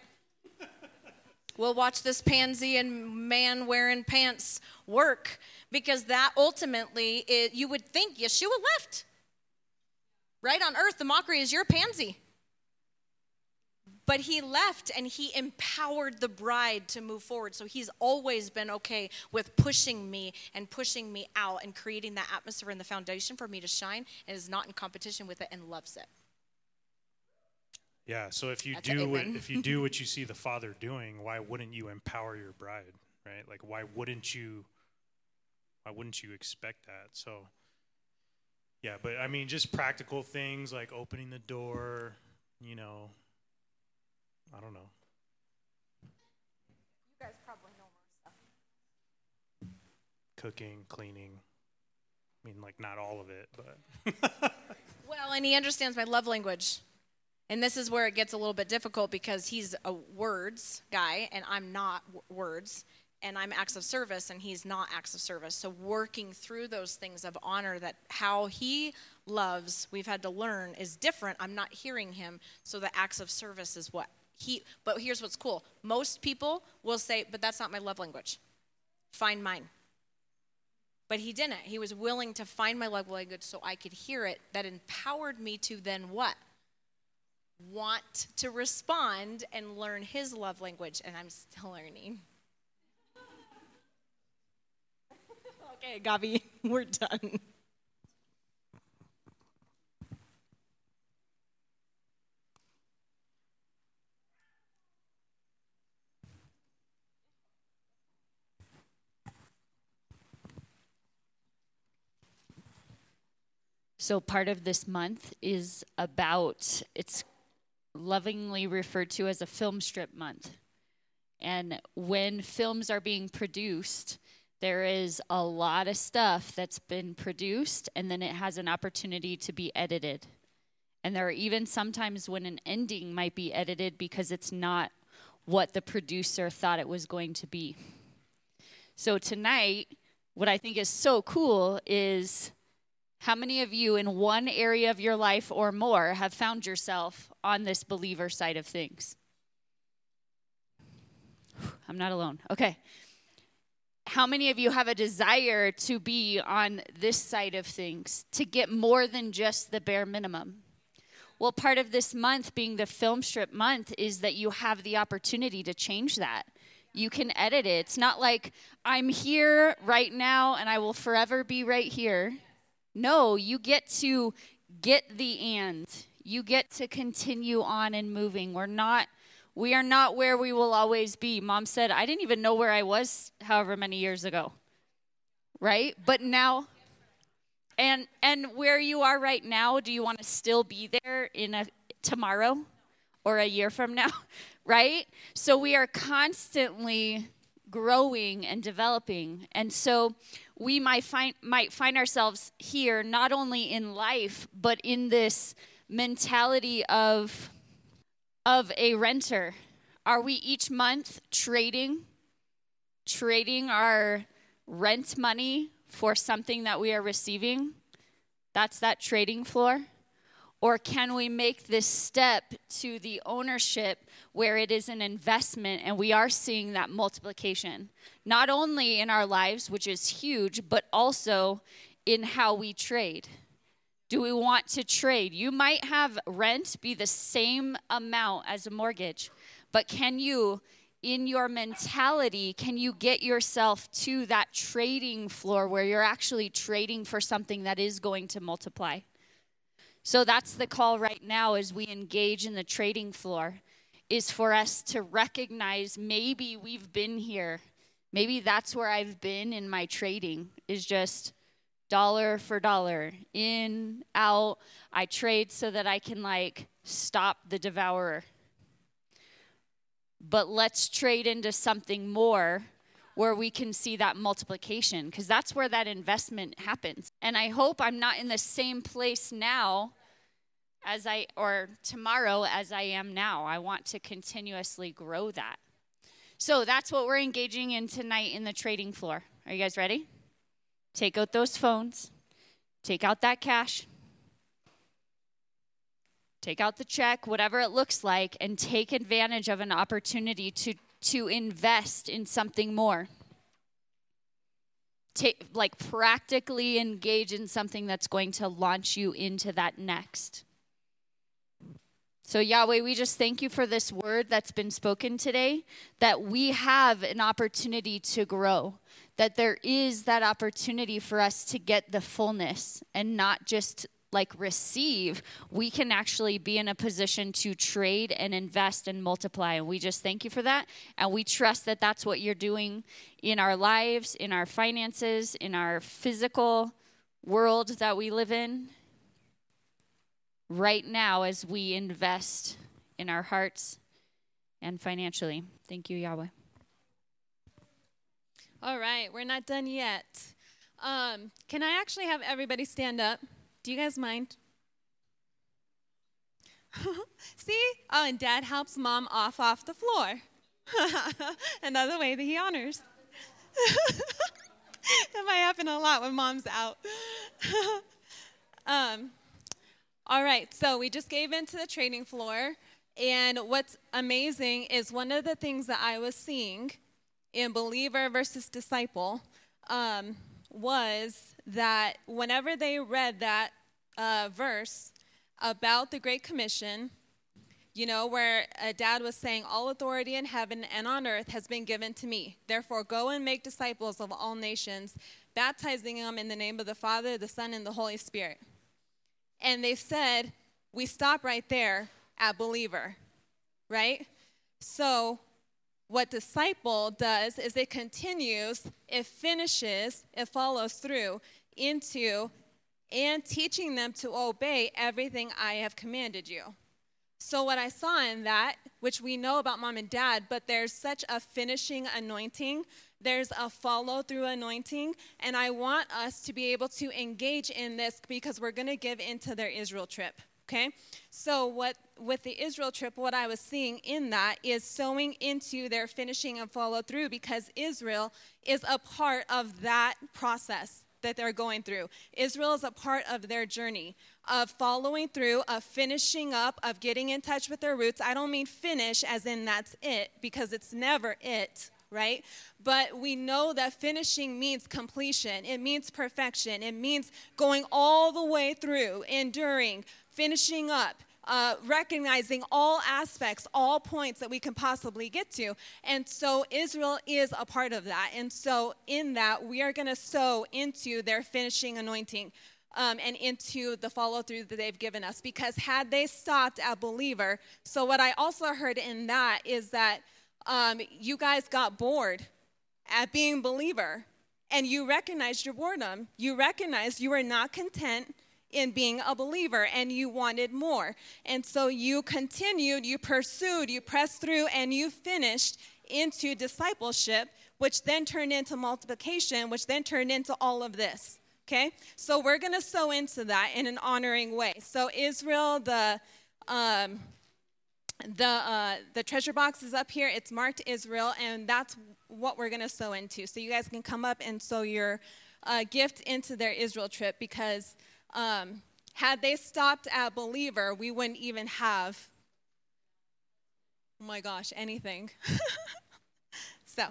Speaker 4: we'll watch this pansy and man wearing pants work because that ultimately, it, you would think Yeshua left. Right on earth, the mockery is your pansy. But he left and he empowered the bride to move forward. So he's always been okay with pushing me and pushing me out and creating that atmosphere and the foundation for me to shine and is not in competition with it and loves it.
Speaker 3: Yeah. So if you That's do what, if you do what you see the Father doing, why wouldn't you empower your bride, right? Like why wouldn't you? Why wouldn't you expect that? So. Yeah, but I mean, just practical things like opening the door. You know. I don't know. You guys probably know more stuff. cooking, cleaning. I mean, like not all of it, but
Speaker 4: Well, and he understands my love language. And this is where it gets a little bit difficult because he's a words guy and I'm not words. And I'm acts of service and he's not acts of service. So working through those things of honor that how he loves, we've had to learn is different. I'm not hearing him. So the acts of service is what he but here's what's cool. Most people will say, but that's not my love language. Find mine. But he didn't. He was willing to find my love language so I could hear it. That empowered me to then what? Want to respond and learn his love language. And I'm still learning. okay, Gabi, we're done.
Speaker 2: So part of this month is about it's lovingly referred to as a film strip month. And when films are being produced, there is a lot of stuff that's been produced and then it has an opportunity to be edited. And there are even sometimes when an ending might be edited because it's not what the producer thought it was going to be. So tonight, what I think is so cool is how many of you in one area of your life or more have found yourself on this believer side of things? I'm not alone. Okay. How many of you have a desire to be on this side of things, to get more than just the bare minimum? Well, part of this month being the film strip month is that you have the opportunity to change that. You can edit it. It's not like I'm here right now and I will forever be right here. No, you get to get the and. You get to continue on and moving. We're not we are not where we will always be. Mom said, I didn't even know where I was however many years ago. Right? But now and and where you are right now, do you want to still be there in a tomorrow or a year from now? right? So we are constantly growing and developing. And so we might find might find ourselves here not only in life but in this mentality of of a renter. Are we each month trading trading our rent money for something that we are receiving? That's that trading floor. Or can we make this step to the ownership where it is an investment and we are seeing that multiplication, not only in our lives, which is huge, but also in how we trade? Do we want to trade? You might have rent be the same amount as a mortgage, but can you, in your mentality, can you get yourself to that trading floor where you're actually trading for something that is going to multiply? So that's the call right now as we engage in the trading floor is for us to recognize maybe we've been here. Maybe that's where I've been in my trading is just dollar for dollar, in, out. I trade so that I can like stop the devourer. But let's trade into something more where we can see that multiplication because that's where that investment happens. And I hope I'm not in the same place now as I or tomorrow as I am now. I want to continuously grow that. So that's what we're engaging in tonight in the trading floor. Are you guys ready? Take out those phones. Take out that cash. Take out the check, whatever it looks like, and take advantage of an opportunity to, to invest in something more. Take, like practically engage in something that's going to launch you into that next. So, Yahweh, we just thank you for this word that's been spoken today, that we have an opportunity to grow, that there is that opportunity for us to get the fullness and not just like receive, we can actually be in a position to trade and invest and multiply. And we just thank you for that. And we trust that that's what you're doing in our lives, in our finances, in our physical world that we live in right now as we invest in our hearts and financially. Thank you, Yahweh.
Speaker 8: All right, we're not done yet. Um, can I actually have everybody stand up? Do you guys mind? See? Oh, and dad helps mom off off the floor. Another way that he honors. that might happen a lot when mom's out. um, all right, so we just gave into the trading floor. And what's amazing is one of the things that I was seeing in believer versus disciple um, was that whenever they read that uh, verse about the Great Commission, you know, where a dad was saying, All authority in heaven and on earth has been given to me. Therefore, go and make disciples of all nations, baptizing them in the name of the Father, the Son, and the Holy Spirit. And they said, We stop right there at believer, right? So, what disciple does is it continues, it finishes, it follows through into and teaching them to obey everything I have commanded you. So, what I saw in that, which we know about mom and dad, but there's such a finishing anointing, there's a follow through anointing, and I want us to be able to engage in this because we're going to give into their Israel trip. Okay? So, what with the Israel trip, what I was seeing in that is sowing into their finishing and follow through because Israel is a part of that process that they're going through. Israel is a part of their journey of following through, of finishing up, of getting in touch with their roots. I don't mean finish as in that's it, because it's never it, right? But we know that finishing means completion, it means perfection, it means going all the way through, enduring, finishing up. Uh, recognizing all aspects, all points that we can possibly get to. And so Israel is a part of that. And so in that, we are going to sow into their finishing anointing. Um, and into the follow through that they've given us. Because had they stopped at believer, so what I also heard in that is that um, you guys got bored at being believer and you recognized your boredom. You recognized you were not content in being a believer and you wanted more. And so you continued, you pursued, you pressed through, and you finished into discipleship, which then turned into multiplication, which then turned into all of this. Okay? So we're going to sow into that in an honoring way. So Israel, the. Um, the uh, the treasure box is up here. It's marked Israel, and that's what we're going to sow into. So you guys can come up and sow your uh, gift into their Israel trip because um, had they stopped at believer, we wouldn't even have, oh my gosh, anything. so,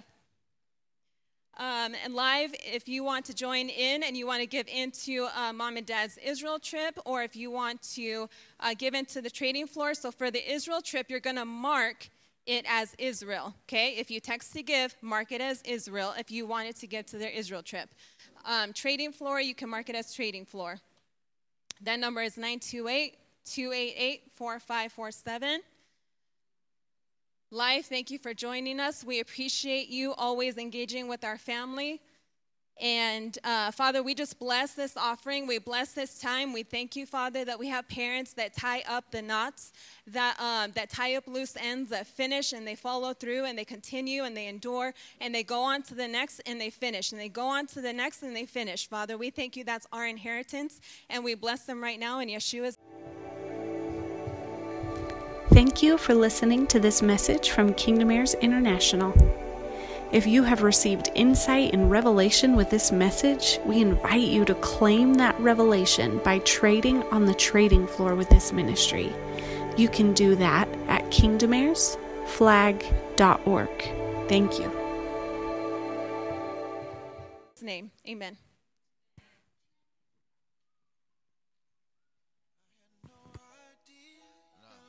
Speaker 8: um, and live, if you want to join in and you want to give into uh, mom and dad's Israel trip, or if you want to uh, give into the trading floor. So, for the Israel trip, you're going to mark it as Israel, okay? If you text to give, mark it as Israel if you wanted to give to their Israel trip. Um, trading floor, you can mark it as trading floor. That number is 928 288 4547. Life, thank you for joining us. We appreciate you always engaging with our family. And uh, Father, we just bless this offering. We bless this time. We thank you, Father, that we have parents that tie up the knots, that, um, that tie up loose ends, that finish and they follow through and they continue and they endure and they go on to the next and they finish and they go on to the next and they finish. Father, we thank you that's our inheritance and we bless them right now in Yeshua's.
Speaker 1: Thank you for listening to this message from Kingdom Heirs International. If you have received insight and revelation with this message, we invite you to claim that revelation by trading on the trading floor with this ministry. You can do that at kingdomheirsflag.org. Thank you.
Speaker 8: name, amen.